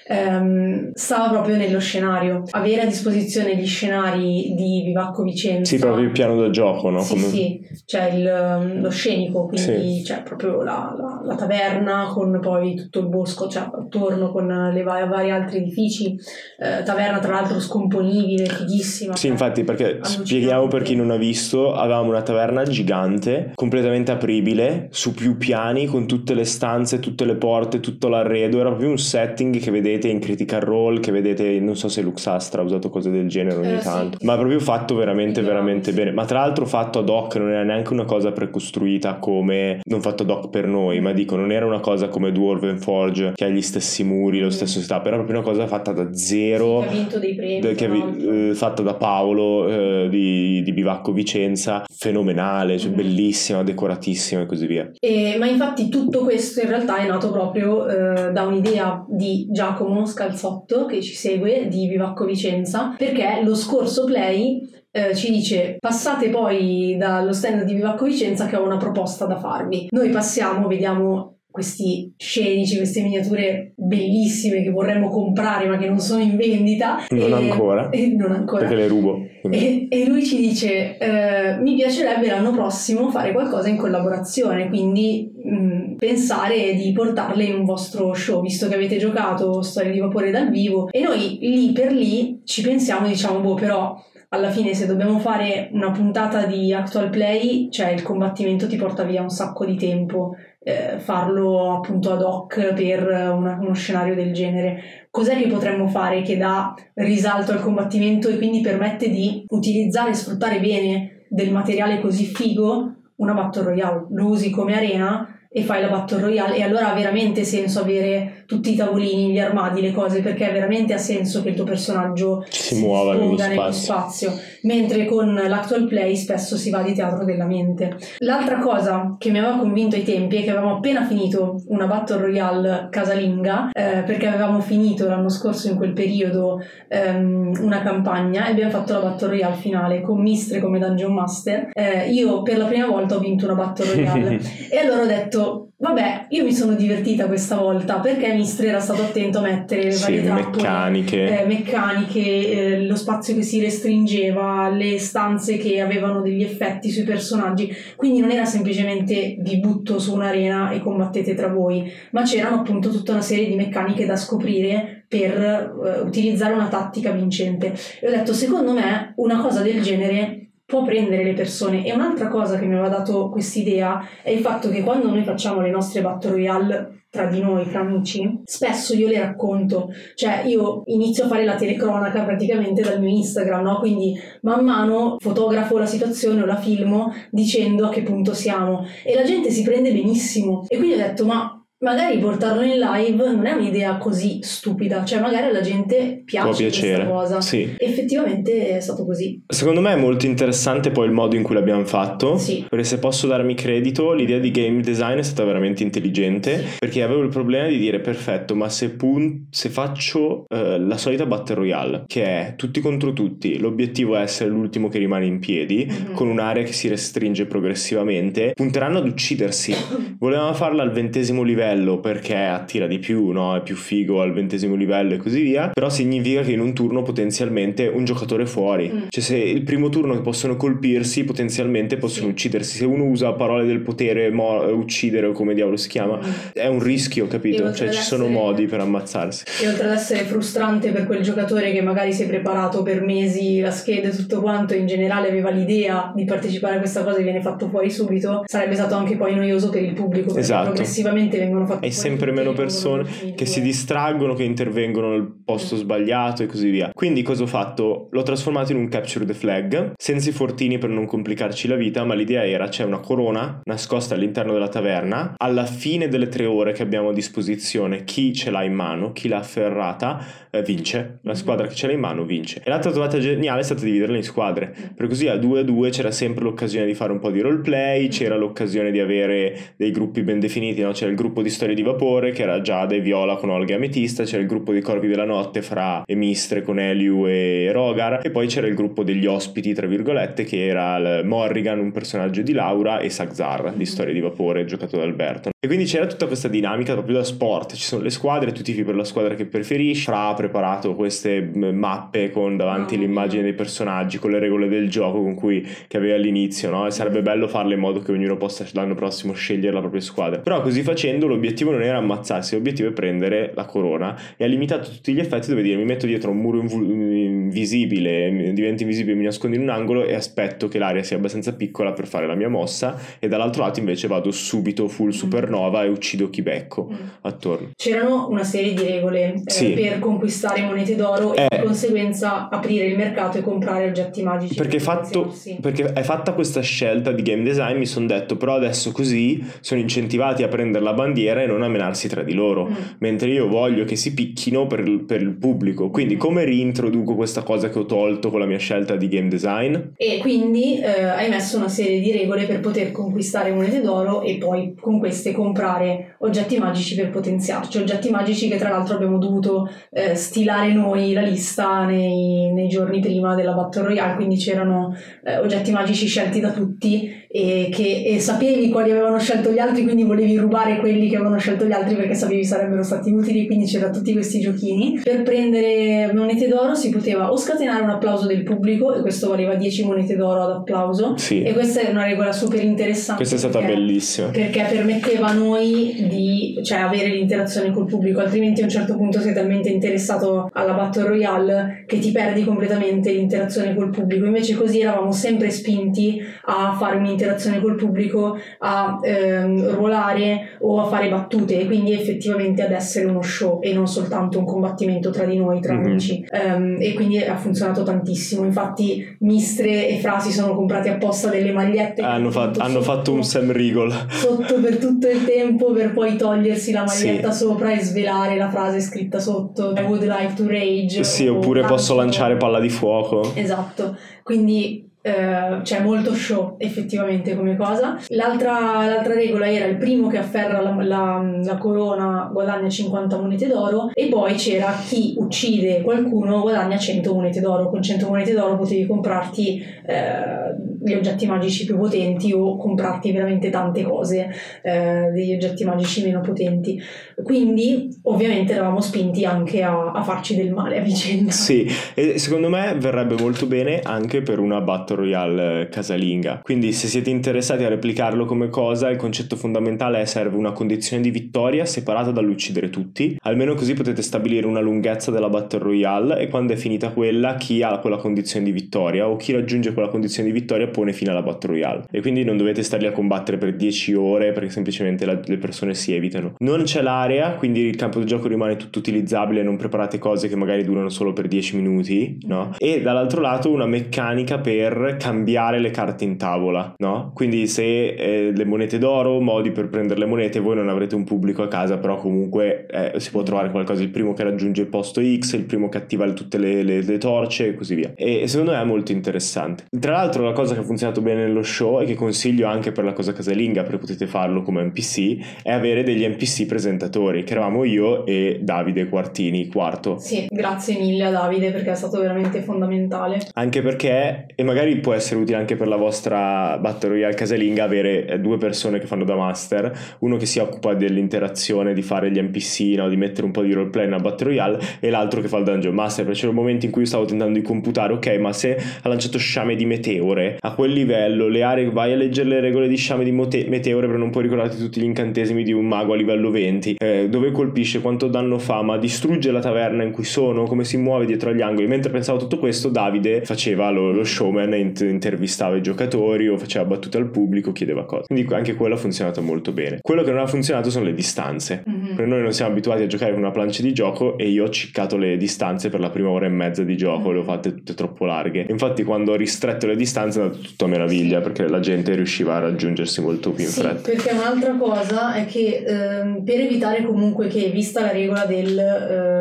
ehm, stava proprio nello scenario. Avere a disposizione gli scenari di Vivacco Vicenza. Sì, proprio il piano da gioco, no? Sì, Come- sì, c'è il, lo scenico, quindi c'è proprio la, la- la taverna con poi tutto il bosco, cioè attorno con le va- vari altri edifici, eh, taverna tra l'altro scomponibile, fighissima. Sì, infatti, perché spieghiamo per chi non ha visto, avevamo una taverna gigante, completamente apribile, su più piani, con tutte le stanze, tutte le porte, tutto l'arredo, era proprio un setting che vedete in Critical Role, che vedete, non so se Luxastra ha usato cose del genere ogni Eh, sì. tanto, ma è proprio fatto veramente, Ideale, veramente sì. bene, ma tra l'altro fatto ad hoc, non era neanche una cosa precostruita come, non fatto ad hoc per noi, ma dico, non era una cosa come Dwarven Forge, che ha gli stessi muri, lo stesso setup, era proprio una cosa fatta da zero. Che ha vinto dei premi. Che l'altro. eh, fatta da Paolo eh, di, di Bivacco Vicenza, fenomenale, cioè Mhm. bellissima, decoratissima e così via. E- ma infatti tutto questo in realtà è nato proprio eh, da un'idea di Giacomo Scalzotto che ci segue di Vivacco Vicenza perché lo scorso play eh, ci dice passate poi dallo stand di Vivacco Vicenza che ho una proposta da farvi. Noi passiamo, vediamo questi scenici, queste miniature bellissime che vorremmo comprare ma che non sono in vendita. Non E- ancora. e non ancora. Perché le rubo. E, e lui ci dice: eh, Mi piacerebbe l'anno prossimo fare qualcosa in collaborazione, quindi mh, pensare di portarle in un vostro show, visto che avete giocato Storie di Vapore dal vivo. E noi lì per lì ci pensiamo e diciamo: Boh, però alla fine, se dobbiamo fare una puntata di actual play, cioè il combattimento ti porta via un sacco di tempo. eh, farlo appunto ad hoc per una- uno scenario del genere. Cos'è che potremmo fare che dà risalto al combattimento e quindi permette di utilizzare e sfruttare bene del materiale così figo una Battle Royale? Lo usi come arena e fai la Battle Royale e allora ha veramente senso avere tutti i tavolini, gli armadi, le cose perché veramente ha senso che il tuo personaggio Ci si muova nello esponga nello spazio. spazio, mentre con l'actual play spesso si va di teatro della mente. L'altra cosa che mi aveva convinto ai tempi è che avevamo appena finito una Battle Royale casalinga, eh, perché avevamo finito l'anno scorso in quel periodo ehm, una campagna e abbiamo fatto la Battle Royale finale con Mistre come Dungeon Master. Eh, io per la prima volta ho vinto una Battle Royale e allora ho detto, vabbè, io mi sono divertita questa volta perché Mistre era stato attento a mettere le sì, varie trappole meccaniche. eh, meccaniche, eh, lo spazio che si restringeva, le stanze che avevano degli effetti sui personaggi, quindi non era semplicemente vi butto su un'arena e combattete tra voi, ma c'erano appunto tutta una serie di meccaniche da scoprire per eh, utilizzare una tattica vincente. E ho detto, secondo me una cosa del genere può prendere le persone. E un'altra cosa che mi aveva dato quest'idea è il fatto che quando noi facciamo le nostre battle royale tra di noi, tra amici, spesso io le racconto. Cioè io inizio a fare la telecronaca praticamente dal mio Instagram, no? Quindi man mano fotografo la situazione o la filmo dicendo a che punto siamo. E la gente si prende benissimo. E quindi ho detto ma magari portarlo in live non è un'idea così stupida, cioè magari alla gente piace Può questa piacere. cosa. Sì. Effettivamente è stato così. Secondo me è molto interessante poi il modo in cui l'abbiamo fatto. Sì. Perché se posso darmi credito, l'idea di game design è stata veramente intelligente. Perché avevo il problema di dire: perfetto, ma se, pun- se faccio eh, la solita battle royale, che è tutti contro tutti, l'obiettivo è essere l'ultimo che rimane in piedi, Mhm. con un'area che si restringe progressivamente, punteranno ad uccidersi. Volevamo farla al ventesimo livello perché attira di più, no? È più figo al ventesimo livello e così via. Però significa che in un turno potenzialmente un giocatore fuori. Mm. Cioè, se il primo turno che possono colpirsi, potenzialmente possono uccidersi. Se uno usa parole del potere, mo- uccidere o come diavolo si chiama, Mm. è un rischio, capito? Cioè, ci sono essere- modi per ammazzarsi. E oltre ad essere frustrante per quel giocatore che magari si è preparato per mesi la scheda e tutto quanto, in generale aveva l'idea di partecipare a questa cosa e viene fatto fuori subito, sarebbe stato anche poi noioso per il pubblico perché Esatto. progressivamente vengono Hai sempre meno persone che due. si distraggono, che intervengono nel posto sbagliato e così via. Quindi cosa ho fatto? L'ho trasformato in un capture the flag, senza i fortini per non complicarci la vita, ma l'idea era c'è una corona nascosta all'interno della taverna, alla fine delle tre ore che abbiamo a disposizione, chi ce l'ha in mano, chi l'ha afferrata, eh, vince. La squadra che ce l'ha in mano vince. E l'altra trovata geniale è stata dividerla in squadre. Per così a 2 a 2 c'era sempre l'occasione di fare un po' di roleplay, c'era l'occasione di avere dei gruppi ben definiti, no? c'era il gruppo di storie di vapore che era Giada e Viola con Olga e Ametista, c'era il gruppo dei corvi della notte fra Emistre con Eliu e Rogar e poi c'era il gruppo degli ospiti, tra virgolette, che era Morrigan, un personaggio di Laura e Sagzar di storie di vapore giocato da Alberto. E quindi c'era tutta questa dinamica proprio da sport, ci sono le squadre, tu tifi per la squadra che preferisci, Fra ha preparato queste mappe con davanti mia. l'immagine dei personaggi, con le regole del gioco con cui che aveva all'inizio, no? E sarebbe bello farle in modo che ognuno possa l'anno prossimo scegliere la propria squadra. Però così facendo l'obiettivo non era ammazzarsi, l'obiettivo è prendere la corona e ha limitato tutti gli effetti dove dire mi metto dietro un muro invu- invisibile, divento invisibile, mi nascondo in un angolo e aspetto che l'area sia abbastanza piccola per fare la mia mossa e dall'altro lato invece vado subito full supernova nova e uccido chi becco Mm. attorno. C'erano una serie di regole eh, Sì. per conquistare monete d'oro e Eh. di conseguenza aprire il mercato e comprare oggetti magici. Perché, per fatto, perché è fatta questa scelta di game design, mi sono detto però adesso così sono incentivati a prendere la bandiera e non a menarsi tra di loro. Mm. Mentre io voglio che si picchino per il, per il pubblico. Quindi, Mm. come reintroduco questa cosa che ho tolto con la mia scelta di game design? E quindi eh, hai messo una serie di regole per poter conquistare monete d'oro e poi con queste comprare oggetti magici per potenziarci. Oggetti magici che tra l'altro abbiamo dovuto eh, stilare noi la lista nei, nei giorni prima della Battle Royale, quindi c'erano eh, oggetti magici scelti da tutti e che e sapevi quali avevano scelto gli altri, quindi volevi rubare quelli che avevano scelto gli altri perché sapevi sarebbero stati utili, quindi c'erano tutti questi giochini. Per prendere monete d'oro si poteva o scatenare un applauso del pubblico e questo valeva 10 monete d'oro ad applauso Sì, e questa è una regola super interessante. questa è stata perché- bellissima. Perché permetteva a noi di cioè, avere l'interazione col pubblico, altrimenti a un certo punto sei talmente interessato alla Battle Royale che ti perdi completamente l'interazione col pubblico. Invece così eravamo sempre spinti a fare un'interazione col pubblico, a ehm, ruolare o a fare battute quindi effettivamente ad essere uno show e non soltanto un combattimento tra di noi, tra Mhm. amici. Ehm, e quindi ha funzionato tantissimo. Infatti Mistre e Frasi sono comprati apposta delle magliette. che Hanno, fatto, hanno fatto un Sam Rigol. sotto per tutto il tempo per poi togliersi la Sì. maglietta sopra e svelare la frase scritta sotto I would like to rage Sì, oppure posso lanciare palla di fuoco. esatto quindi eh, c'è molto show effettivamente come cosa. L'altra, l'altra regola era il primo che afferra la, la- la corona guadagna 50 monete d'oro e poi c'era chi uccide qualcuno guadagna 100 monete d'oro. Con 100 monete d'oro potevi comprarti eh, gli oggetti magici più potenti o comprarti veramente tante cose eh, degli oggetti magici meno potenti. Quindi ovviamente eravamo spinti anche a, a farci del male a vicenda. Sì, e secondo me verrebbe molto bene anche per una Battle Royale eh, casalinga. Quindi se siete interessati a replicarlo come cosa, il concetto fondamentale è serve una condizione di vittoria separata dall'uccidere tutti. Almeno così potete stabilire una lunghezza della Battle Royale e quando è finita quella, chi ha quella condizione di vittoria o chi raggiunge quella condizione di vittoria pone fine alla Battle Royale. E quindi non dovete starli a combattere per 10 ore perché semplicemente la- le persone si evitano. Non c'è l'area, quindi il campo di gioco rimane tutto utilizzabile, non preparate cose che magari durano solo per 10 minuti, no? E dall'altro lato una meccanica per cambiare le carte in tavola, no? Quindi se eh, le monete d'oro, modi per prendere le monete, voi non avrete un pubblico a casa, però comunque eh, si può trovare qualcosa, il primo che raggiunge il posto X, il primo che attiva tutte le, le- le torce e così via. E secondo me è molto interessante. Tra l'altro la cosa che ha funzionato bene nello show e che consiglio anche per la cosa casalinga, perché potete farlo come NPC, è avere degli NPC presentatori, che eravamo io e Davide Quartini, quarto. Sì, grazie mille a Davide perché è stato veramente fondamentale. Anche perché, e magari può essere utile anche per la vostra Battle Royale casalinga, avere eh, due persone che fanno da master, uno che si occupa dell'interazione, di fare gli NPC, no? di mettere un po' di roleplay nella Battle Royale, e l'altro che fa il dungeon master, perché c'era un momento in cui io stavo tentando di computare, ok, ma se ha lanciato sciame di meteore, a quel livello, le aree, vai a leggere le regole di sciame di mote- meteore, però non puoi ricordarti tutti gli incantesimi di un mago a livello 20, eh, dove colpisce, quanto danno fa, ma distrugge la taverna in cui sono, come si muove dietro agli angoli. Mentre pensavo tutto questo, Davide faceva lo, lo showman, e int- intervistava i giocatori o faceva battute al pubblico, chiedeva cose. Quindi anche quello ha funzionato molto bene. Quello che non ha funzionato sono le distanze. Mhm. Per noi non siamo abituati a giocare con una plancia di gioco e io ho ciccato le distanze per la prima ora e mezza di gioco, le ho fatte tutte troppo larghe. Infatti quando ho ristretto le distanze è andato tutto a meraviglia perché la gente riusciva a raggiungersi molto più in Sì, fretta. perché un'altra cosa è che ehm, per evitare comunque che, vista la regola del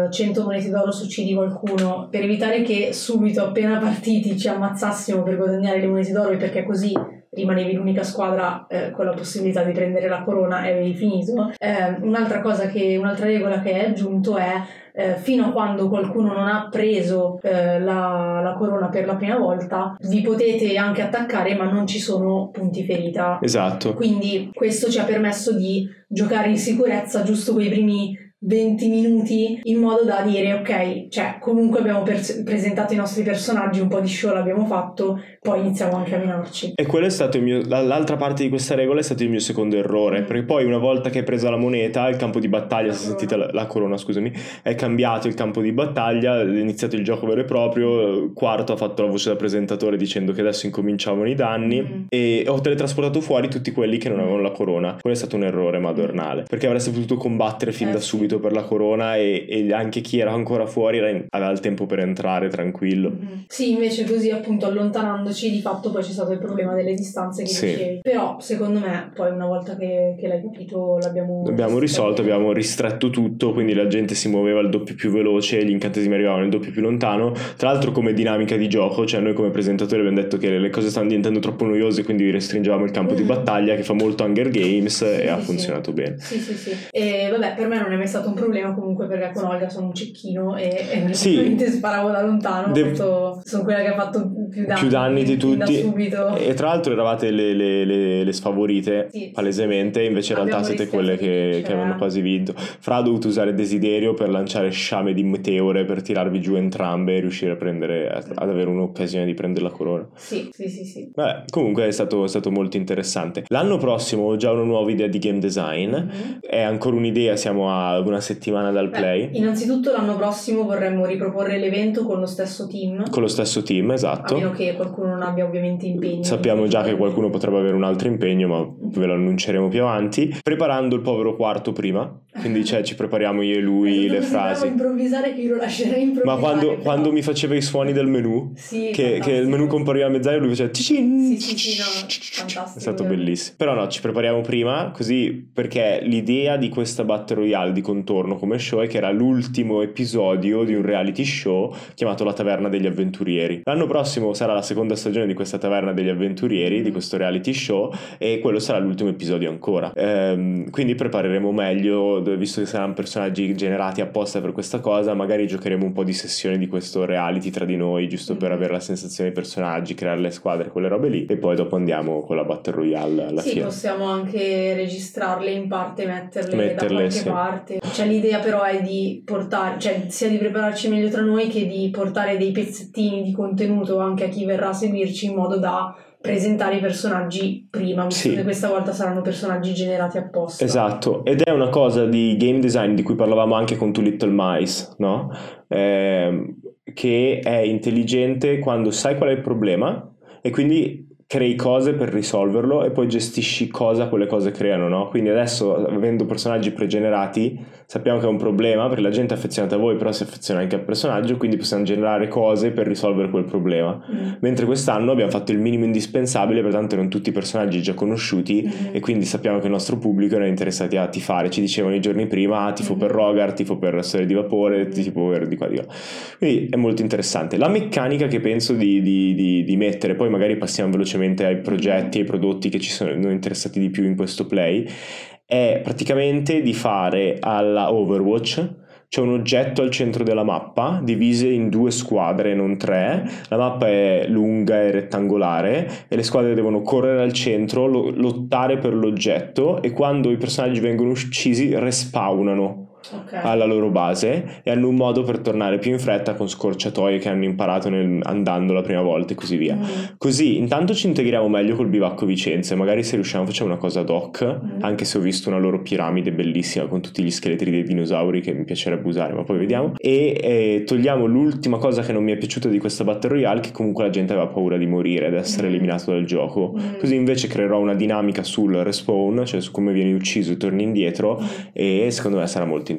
eh, 100 monete d'oro su uccidi qualcuno, per evitare che subito appena partiti ci ammazzassimo per guadagnare le monete d'oro perché così rimanevi l'unica squadra eh, con la possibilità di prendere la corona e avevi finito. Eh, un'altra cosa che, un'altra regola che è aggiunto è eh, fino a quando qualcuno non ha preso eh, la, la corona per la prima volta, vi potete anche attaccare, ma non ci sono punti ferita. Esatto. Quindi questo ci ha permesso di giocare in sicurezza giusto quei primi 20 minuti in modo da dire ok, cioè comunque abbiamo per- presentato i nostri personaggi, un po' di show l'abbiamo fatto, poi iniziamo anche a minarci. E quello è stato il mio. L'altra parte di questa regola è stato il mio secondo errore. Perché poi, una volta che hai presa la moneta, il campo di battaglia, si è sentita la, la corona, scusami, è cambiato il campo di battaglia, è iniziato il gioco vero e proprio. Quarto ha fatto la voce da presentatore dicendo che adesso incominciavano i danni. Mm. E ho teletrasportato fuori tutti quelli che non avevano la corona. Quello è stato un errore madornale. Perché avresti potuto combattere fin Eh, da sì. Subito per la corona. E, e anche chi era ancora fuori era in- aveva il tempo per entrare tranquillo. Mhm. Sì, invece così appunto allontanandoci di fatto poi c'è stato il problema delle distanze che Sì. dicevi. Però secondo me poi una volta che, che l'hai capito l'abbiamo... Abbiamo risolto, abbiamo ristretto tutto, quindi la gente si muoveva il doppio più veloce, gli incantesimi arrivavano il doppio più lontano. Tra l'altro come dinamica di gioco, cioè noi come presentatori abbiamo detto che le cose stanno diventando troppo noiose, quindi restringevamo il campo di Mm. battaglia che fa molto Hunger Games e Sì, ha sì. funzionato bene. Sì, sì, sì. E vabbè, per me non è mai stato un problema comunque perché con Olga sono un cecchino e, e Sì. sparavo da lontano. Dev- molto- sono quella che ha fatto più danni, Più danni di tutti. subito. E tra l'altro eravate le, le- le- le sfavorite Sì, palesemente, invece in realtà siete quelle che, che avevano quasi vinto. Fra ha dovuto usare desiderio per lanciare sciame di meteore per tirarvi giù entrambe e riuscire a prendere, ad avere un'occasione di prendere la corona. Sì, sì, sì, sì. Vabbè, comunque è stato, è stato molto interessante. L'anno prossimo ho già una nuova idea di game design. Mhm. È ancora un'idea, siamo a una settimana dal Beh, play. innanzitutto l'anno prossimo vorremmo riproporre l'evento con lo stesso team. Con lo stesso team, A esatto. meno che qualcuno non abbia ovviamente impegni. Sappiamo già che qualcuno potrebbe avere un altro impegno, ma ve lo annunceremo più avanti. Preparando il povero quarto prima, quindi cioè, ci prepariamo io e lui le frasi. improvvisare che io lo lascerei improvvisare. Ma quando, però- quando mi faceva i suoni del menu, Sì, che, che il menu compariva a mezz'aria, lui faceva ticin. Sì, sì, sì, no, fantastico. È stato bellissimo. Però no, ci prepariamo prima, così perché l'idea di questa Battle Royale di contorno come show è che era l'ultimo episodio di un reality show chiamato La Taverna degli Avventurieri. L'anno prossimo sarà la seconda stagione di questa Taverna degli Avventurieri, di questo reality show, e quello sarà l'ultimo episodio ancora. Ehm, quindi prepareremo meglio, visto che saranno personaggi generati apposta per questa cosa, magari giocheremo un po' di sessioni di questo reality tra di noi, giusto per Mhm. avere la sensazione dei personaggi, creare le squadre, quelle robe lì, e poi dopo andiamo con la Battle Royale alla sì, fine. possiamo anche registrarle in parte e metterle, Metterle, da qualche sì. parte. Cioè, l'idea però è di portare, cioè sia di prepararci meglio tra noi che di portare dei pezzettini di contenuto anche a chi verrà a seguirci in modo da presentare i personaggi prima, Sì. questa volta saranno personaggi generati apposta. Esatto, ed è una cosa di game design di cui parlavamo anche con Two Little Mice, no? Ehm, che è intelligente quando sai qual è il problema e quindi crei cose per risolverlo e poi gestisci cosa quelle cose creano, no? Quindi adesso, avendo personaggi pregenerati, sappiamo che è un problema perché la gente è affezionata a voi, però si affeziona anche al personaggio, quindi possiamo generare cose per risolvere quel problema. Mm. Mentre quest'anno abbiamo fatto il minimo indispensabile, pertanto erano tutti personaggi già conosciuti Mhm. e quindi sappiamo che il nostro pubblico era interessato a tifare, ci dicevano i giorni prima ah, tifo Mhm. per Rogar, tifo per Storia di Vapore, tifo per di qua di là. Quindi è molto interessante. La meccanica che penso di, di- di- di mettere, poi magari passiamo velocemente ai progetti, ai prodotti che ci sono interessati di più in questo play, è praticamente di fare alla Overwatch c'è un oggetto al centro della mappa divise in due squadre, non tre. La mappa è lunga e rettangolare e le squadre devono correre al centro, lo- lottare per l'oggetto e quando i personaggi vengono uccisi respawnano Ok. alla loro base e hanno un modo per tornare più in fretta con scorciatoie che hanno imparato nel- andando la prima volta e così via. Mm. Così intanto ci integriamo meglio col bivacco Vicenza e magari se riusciamo facciamo una cosa ad hoc, Mm. anche se ho visto una loro piramide bellissima con tutti gli scheletri dei dinosauri che mi piacerebbe usare, ma poi vediamo. E eh, togliamo l'ultima cosa che non mi è piaciuta di questa Battle Royale, che comunque la gente aveva paura di morire, di essere Mm. eliminato dal gioco. Mm. Così invece creerò una dinamica sul respawn, cioè su come vieni ucciso e torni indietro, Mm. e secondo me sarà molto interessante.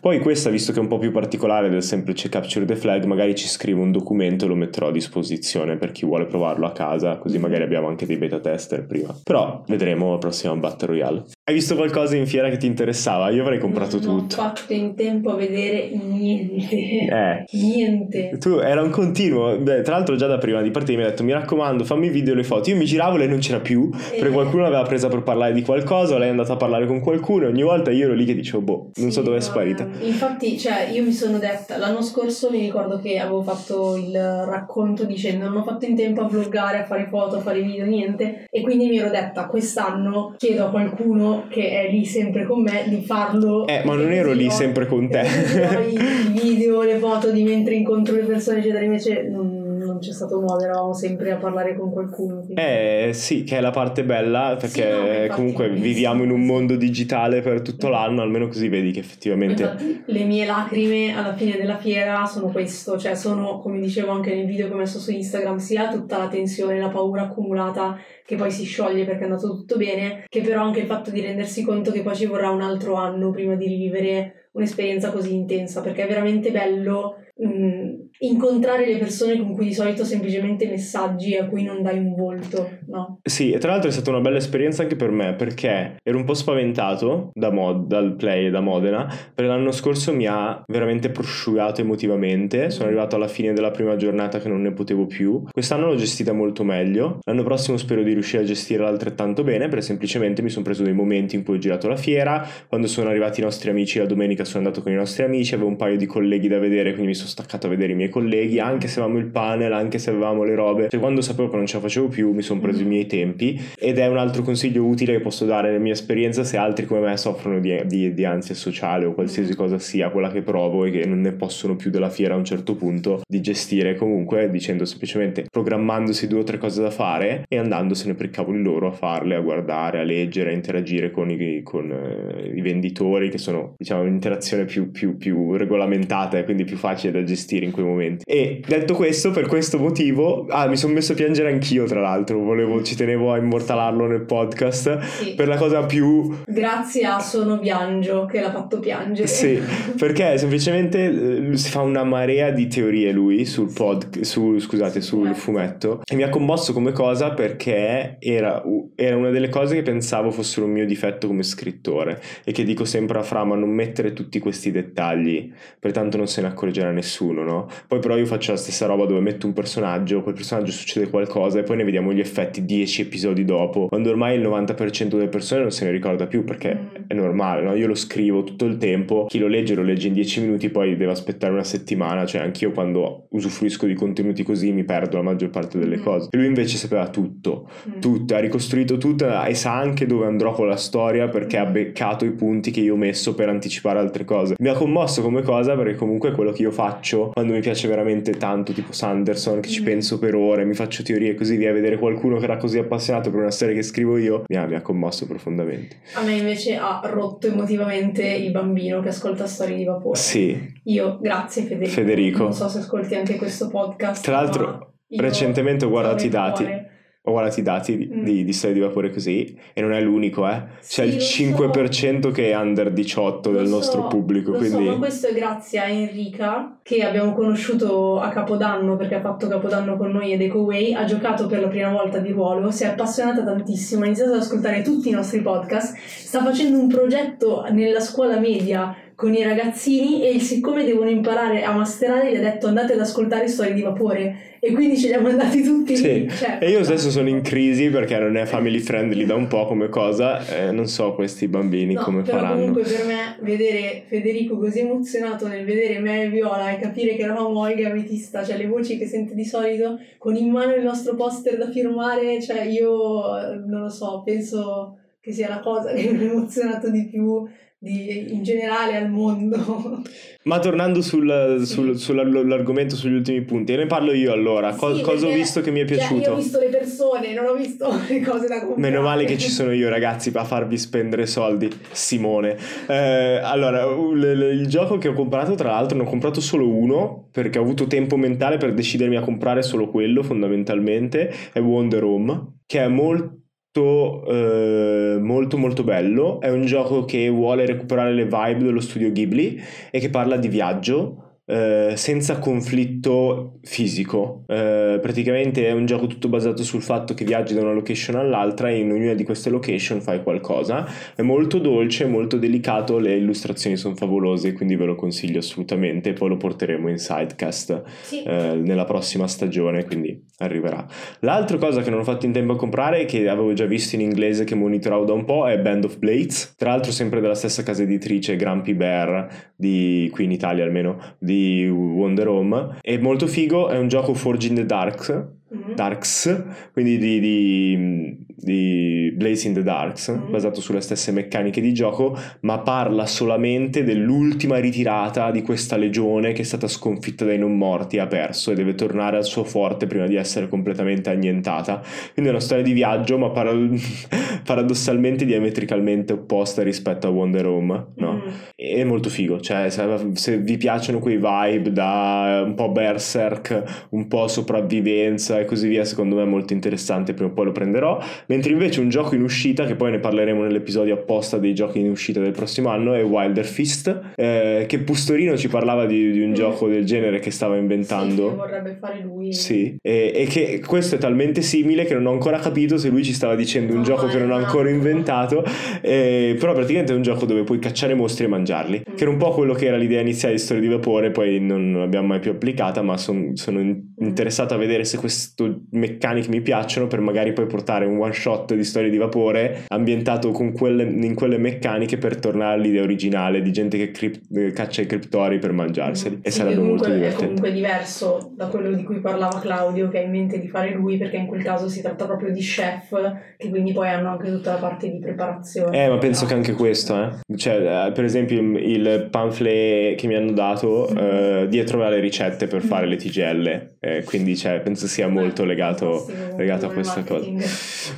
Poi questa, visto che è un po' più particolare del semplice capture the flag, magari ci scrivo un documento e lo metterò a disposizione per chi vuole provarlo a casa, così magari abbiamo anche dei beta tester prima. Però vedremo la prossima Battle Royale. Hai visto qualcosa in fiera che ti interessava? Io avrei comprato non tutto. ho fatto in tempo a vedere niente. Eh. Niente. Tu era un continuo, Beh, tra l'altro già da prima di partire mi ha detto mi raccomando fammi video e le foto, io mi giravo e lei non c'era più perché Eh. qualcuno l'aveva presa per parlare di qualcosa, lei è andata a parlare con qualcuno ogni volta io ero lì che dicevo boh, non so Sì, dove è sparita. Infatti, cioè, io mi sono detta, l'anno scorso mi ricordo che avevo fatto il racconto dicendo non ho fatto in tempo a vloggare, a fare foto, a fare video, niente. E quindi mi ero detta, quest'anno chiedo a qualcuno che è lì sempre con me di farlo. Eh, ma non ero lì sempre con te. Poi i video, le foto di mentre incontro le persone, eccetera, invece non, non c'è stato modo, eravamo sempre a parlare con qualcuno. quindi- Eh sì, che è la parte bella perché Sì, no, infatti, comunque viviamo in un mondo digitale per tutto l'anno, almeno così vedi che effettivamente... Infatti, le mie lacrime alla fine della fiera sono questo, cioè sono, come dicevo anche nel video che ho messo su Instagram, sia tutta la tensione, la paura accumulata che poi si scioglie perché è andato tutto bene, che però anche il fatto di rendersi conto che poi ci vorrà un altro anno prima di rivivere un'esperienza così intensa, perché è veramente bello mh, incontrare le persone con cui di solito semplicemente messaggi a cui non dai un volto, no? Sì, e tra l'altro è stata una bella esperienza anche per me perché ero un po' spaventato da Mod- dal play da Modena, perché l'anno scorso mi ha veramente prosciugato emotivamente, sono arrivato alla fine della prima giornata che non ne potevo più. Quest'anno l'ho gestita molto meglio, l'anno prossimo spero di riuscire a gestirla altrettanto bene perché semplicemente mi sono preso dei momenti in cui ho girato la fiera, quando sono arrivati i nostri amici la domenica sono andato con i nostri amici, avevo un paio di colleghi da vedere quindi mi sono staccato a vedere i miei colleghi, anche se avevamo il panel, anche se avevamo le robe, cioè quando sapevo che non ce la facevo più mi sono preso i miei tempi ed è un altro consiglio utile che posso dare nella mia esperienza se altri come me soffrono di, di, di ansia sociale o qualsiasi cosa sia quella che provo e che non ne possono più della fiera a un certo punto di gestire comunque dicendo semplicemente programmandosi due o tre cose da fare e andandosene per i cavoli loro a farle, a guardare, a leggere, a interagire con i, con, eh, i venditori che sono diciamo un'interazione più, più, più regolamentata e quindi più facile da gestire in quei momenti. E detto questo, per questo motivo, ah, mi sono messo a piangere anch'io tra l'altro, volevo, ci tenevo a immortalarlo nel podcast Sì. per la cosa più Grazie a Sono Biangio che l'ha fatto piangere. sì, perché semplicemente eh, si fa una marea di teorie lui sul pod, su, scusate, sul fumetto e mi ha commosso come cosa perché era, era una delle cose che pensavo fossero un mio difetto come scrittore e che dico sempre a Fra ma non mettere tutti questi dettagli pertanto non se ne accorgerà nessuno, no? Poi però io faccio la stessa roba dove metto un personaggio, quel personaggio succede qualcosa e poi ne vediamo gli effetti 10 episodi dopo, quando ormai il 90% delle persone non se ne ricorda più perché Mm. è normale, no? Io lo scrivo tutto il tempo, chi lo legge lo legge in 10 minuti, poi deve aspettare una settimana, cioè anch'io quando usufruisco di contenuti così mi perdo la maggior parte delle Mm. cose. E lui invece sapeva tutto, Mm. tutto, ha ricostruito tutto e sa anche dove andrò con la storia perché ha Mm. beccato i punti che io ho messo per anticipare altre cose. Mi ha commosso come cosa perché comunque quello che io faccio quando mi piace veramente tanto, tipo Sanderson, che ci Mm. penso per ore, mi faccio teorie e così via, vedere qualcuno che era così appassionato per una storia che scrivo io, mi ha, mi ha commosso profondamente. A me invece ha rotto emotivamente il bambino che ascolta storie di vapore. Sì, Io, grazie Federico. Federico. Non so se ascolti anche questo podcast. Tra l'altro, recentemente ho guardato i dati. cuore. Ho guardato i dati di, Mm. di, di storie di vapore così e non è l'unico, eh. C'è Sì, il lo 5% che è under 18 del Lo nostro so, pubblico, quindi so, questo è grazie a Enrica che abbiamo conosciuto a Capodanno perché ha fatto Capodanno con noi ed Ecoway, ha giocato per la prima volta di ruolo, si è appassionata tantissimo, ha iniziato ad ascoltare tutti i nostri podcast, sta facendo un progetto nella scuola media con i ragazzini e siccome devono imparare a masterare gli ha detto andate ad ascoltare storie di vapore e quindi ce li ha mandati tutti Sì. Cioè, e io stesso sono in crisi perché non è family friendly da un po' come cosa, eh, non so questi bambini No, come però faranno. comunque per me vedere Federico così emozionato nel vedere me e Viola e capire che eravamo Olga Ametista, cioè le voci che sente di solito, con in mano il nostro poster da firmare, cioè io eh, non lo so, penso che sia la cosa che mi ha emozionato di più di- in generale al mondo. Ma tornando sul, sul- sull'argomento sugli ultimi punti, ne parlo io allora. Co- Sì, cosa ho visto che mi è Cioè, piaciuto? io ho visto le persone, non ho visto le cose da comprare. Meno male che ci sono io, ragazzi, a farvi spendere soldi, Simone. Eh, allora, il gioco che ho comprato, tra l'altro, ne ho comprato solo uno perché ho avuto tempo mentale per decidermi a comprare solo quello, fondamentalmente. È Wonder Home, che è molto. Eh, molto molto bello. È un gioco che vuole recuperare le vibe dello studio Ghibli e che parla di viaggio eh, senza conflitto fisico. Eh, praticamente è un gioco tutto basato sul fatto che viaggi da una location all'altra e in ognuna di queste location fai qualcosa. È molto dolce, molto delicato, le illustrazioni sono favolose, quindi ve lo consiglio assolutamente. Poi lo porteremo in sidecast Sì. eh, nella prossima stagione, quindi arriverà. L'altra cosa che non ho fatto in tempo a comprare, che avevo già visto in inglese, che monitoravo da un po', è Band of Blades. Tra l'altro, sempre della stessa casa editrice, Grumpy Bear, di qui in Italia almeno, di Wonder Home. È molto figo, è un gioco Forge in the Dark. Mhm. Darks, quindi di, di- di Blaze in the Darks, Mm. basato sulle stesse meccaniche di gioco, ma parla solamente dell'ultima ritirata di questa legione che è stata sconfitta dai non morti, ha perso e deve tornare al suo forte prima di essere completamente annientata. Quindi è una storia di viaggio, ma parad- paradossalmente diametricalmente opposta rispetto a Wonder Home, no? Mm. È molto figo, cioè se, se vi piacciono quei vibe da un po' berserk, un po' sopravvivenza e così via, secondo me è molto interessante, prima o poi lo prenderò. Mentre invece un gioco in uscita, che poi ne parleremo nell'episodio apposta dei giochi in uscita del prossimo anno, è Wilder Fist, eh, che Pustorino ci parlava di, di un Mm. gioco del genere che stava Sì, inventando. che vorrebbe fare lui. Sì, e, e che questo è talmente simile che non ho ancora capito se lui ci stava dicendo un No, gioco che non ha ancora inventato, eh, però praticamente è un gioco dove puoi cacciare mostri e mangiarli, Mm. che era un po' quello che era l'idea iniziale di Storia di Vapore, poi non l'abbiamo mai più applicata, ma son- sono in-. Interessato a vedere se queste meccaniche mi piacciono per magari poi portare un one shot di Storia di Vapore ambientato con quelle, in quelle meccaniche per tornare all'idea originale di gente che eh, caccia i criptori per mangiarseli. E Sì, sarebbe molto comunque È divertente. comunque diverso da quello di cui parlava Claudio, che ha in mente di fare lui, perché in quel caso si tratta proprio di chef, che quindi poi hanno anche tutta la parte di preparazione. Eh, ma penso che anche questo, eh. Cioè, eh, per esempio, il- il pamphlet che mi hanno dato, eh, dietro alle ricette per fare le tigelle. Eh, quindi, cioè, penso sia molto legato, legato a questa cosa.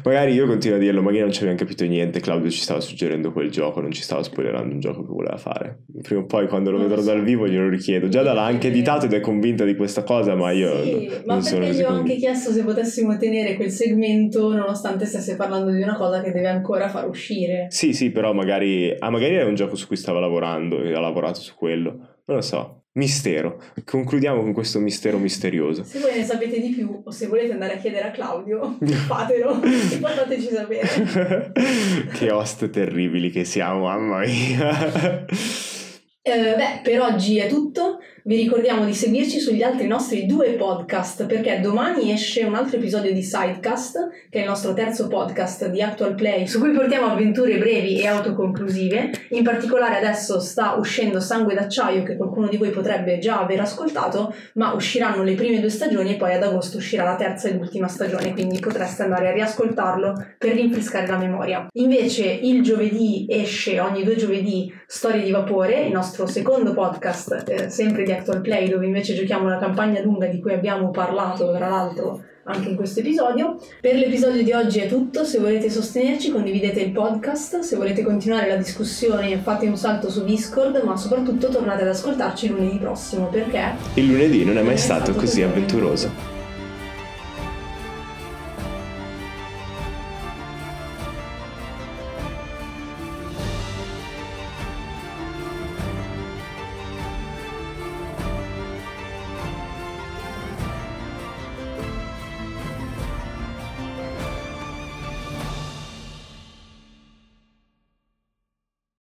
Magari io continuo a dirlo, magari non ci abbiamo capito niente. Claudio ci stava suggerendo quel gioco, non ci stava spoilerando un gioco che voleva fare. Prima o poi, quando lo Non vedrò so. dal vivo, glielo richiedo. Già l'ha anche editato ed è convinta di questa cosa, ma io Sì, non ma sono perché gli ho anche chiesto se potessimo tenere quel segmento nonostante stesse parlando di una cosa che deve ancora far uscire. Sì, sì, però magari, ah, magari era un gioco su cui stava lavorando e ha lavorato su quello. Non lo so. Mistero. Concludiamo con questo mistero misterioso. Se voi ne sapete di più o se volete andare a chiedere a Claudio, fatelo e poi fateci sapere. che host terribili che siamo, mamma mia. Eh, beh, per oggi è tutto. Vi ricordiamo di seguirci sugli altri nostri due podcast perché domani esce un altro episodio di Sidecast, che è il nostro terzo podcast di Actual Play, su cui portiamo avventure brevi e autoconclusive. In particolare adesso sta uscendo Sangue d'acciaio, che qualcuno di voi potrebbe già aver ascoltato, ma usciranno le prime due stagioni e poi ad agosto uscirà la terza e l'ultima stagione, quindi potreste andare a riascoltarlo per rinfrescare la memoria. Invece il giovedì esce ogni due giovedì Storie di Vapore, il nostro secondo podcast, eh, sempre di Actual Play, dove invece giochiamo la campagna lunga di cui abbiamo parlato, tra l'altro, anche in questo episodio. Per l'episodio di oggi è tutto, se volete sostenerci condividete il podcast, se volete continuare la discussione fate un salto su Discord, ma soprattutto tornate ad ascoltarci lunedì prossimo perché Il lunedì non è mai stato così avventuroso.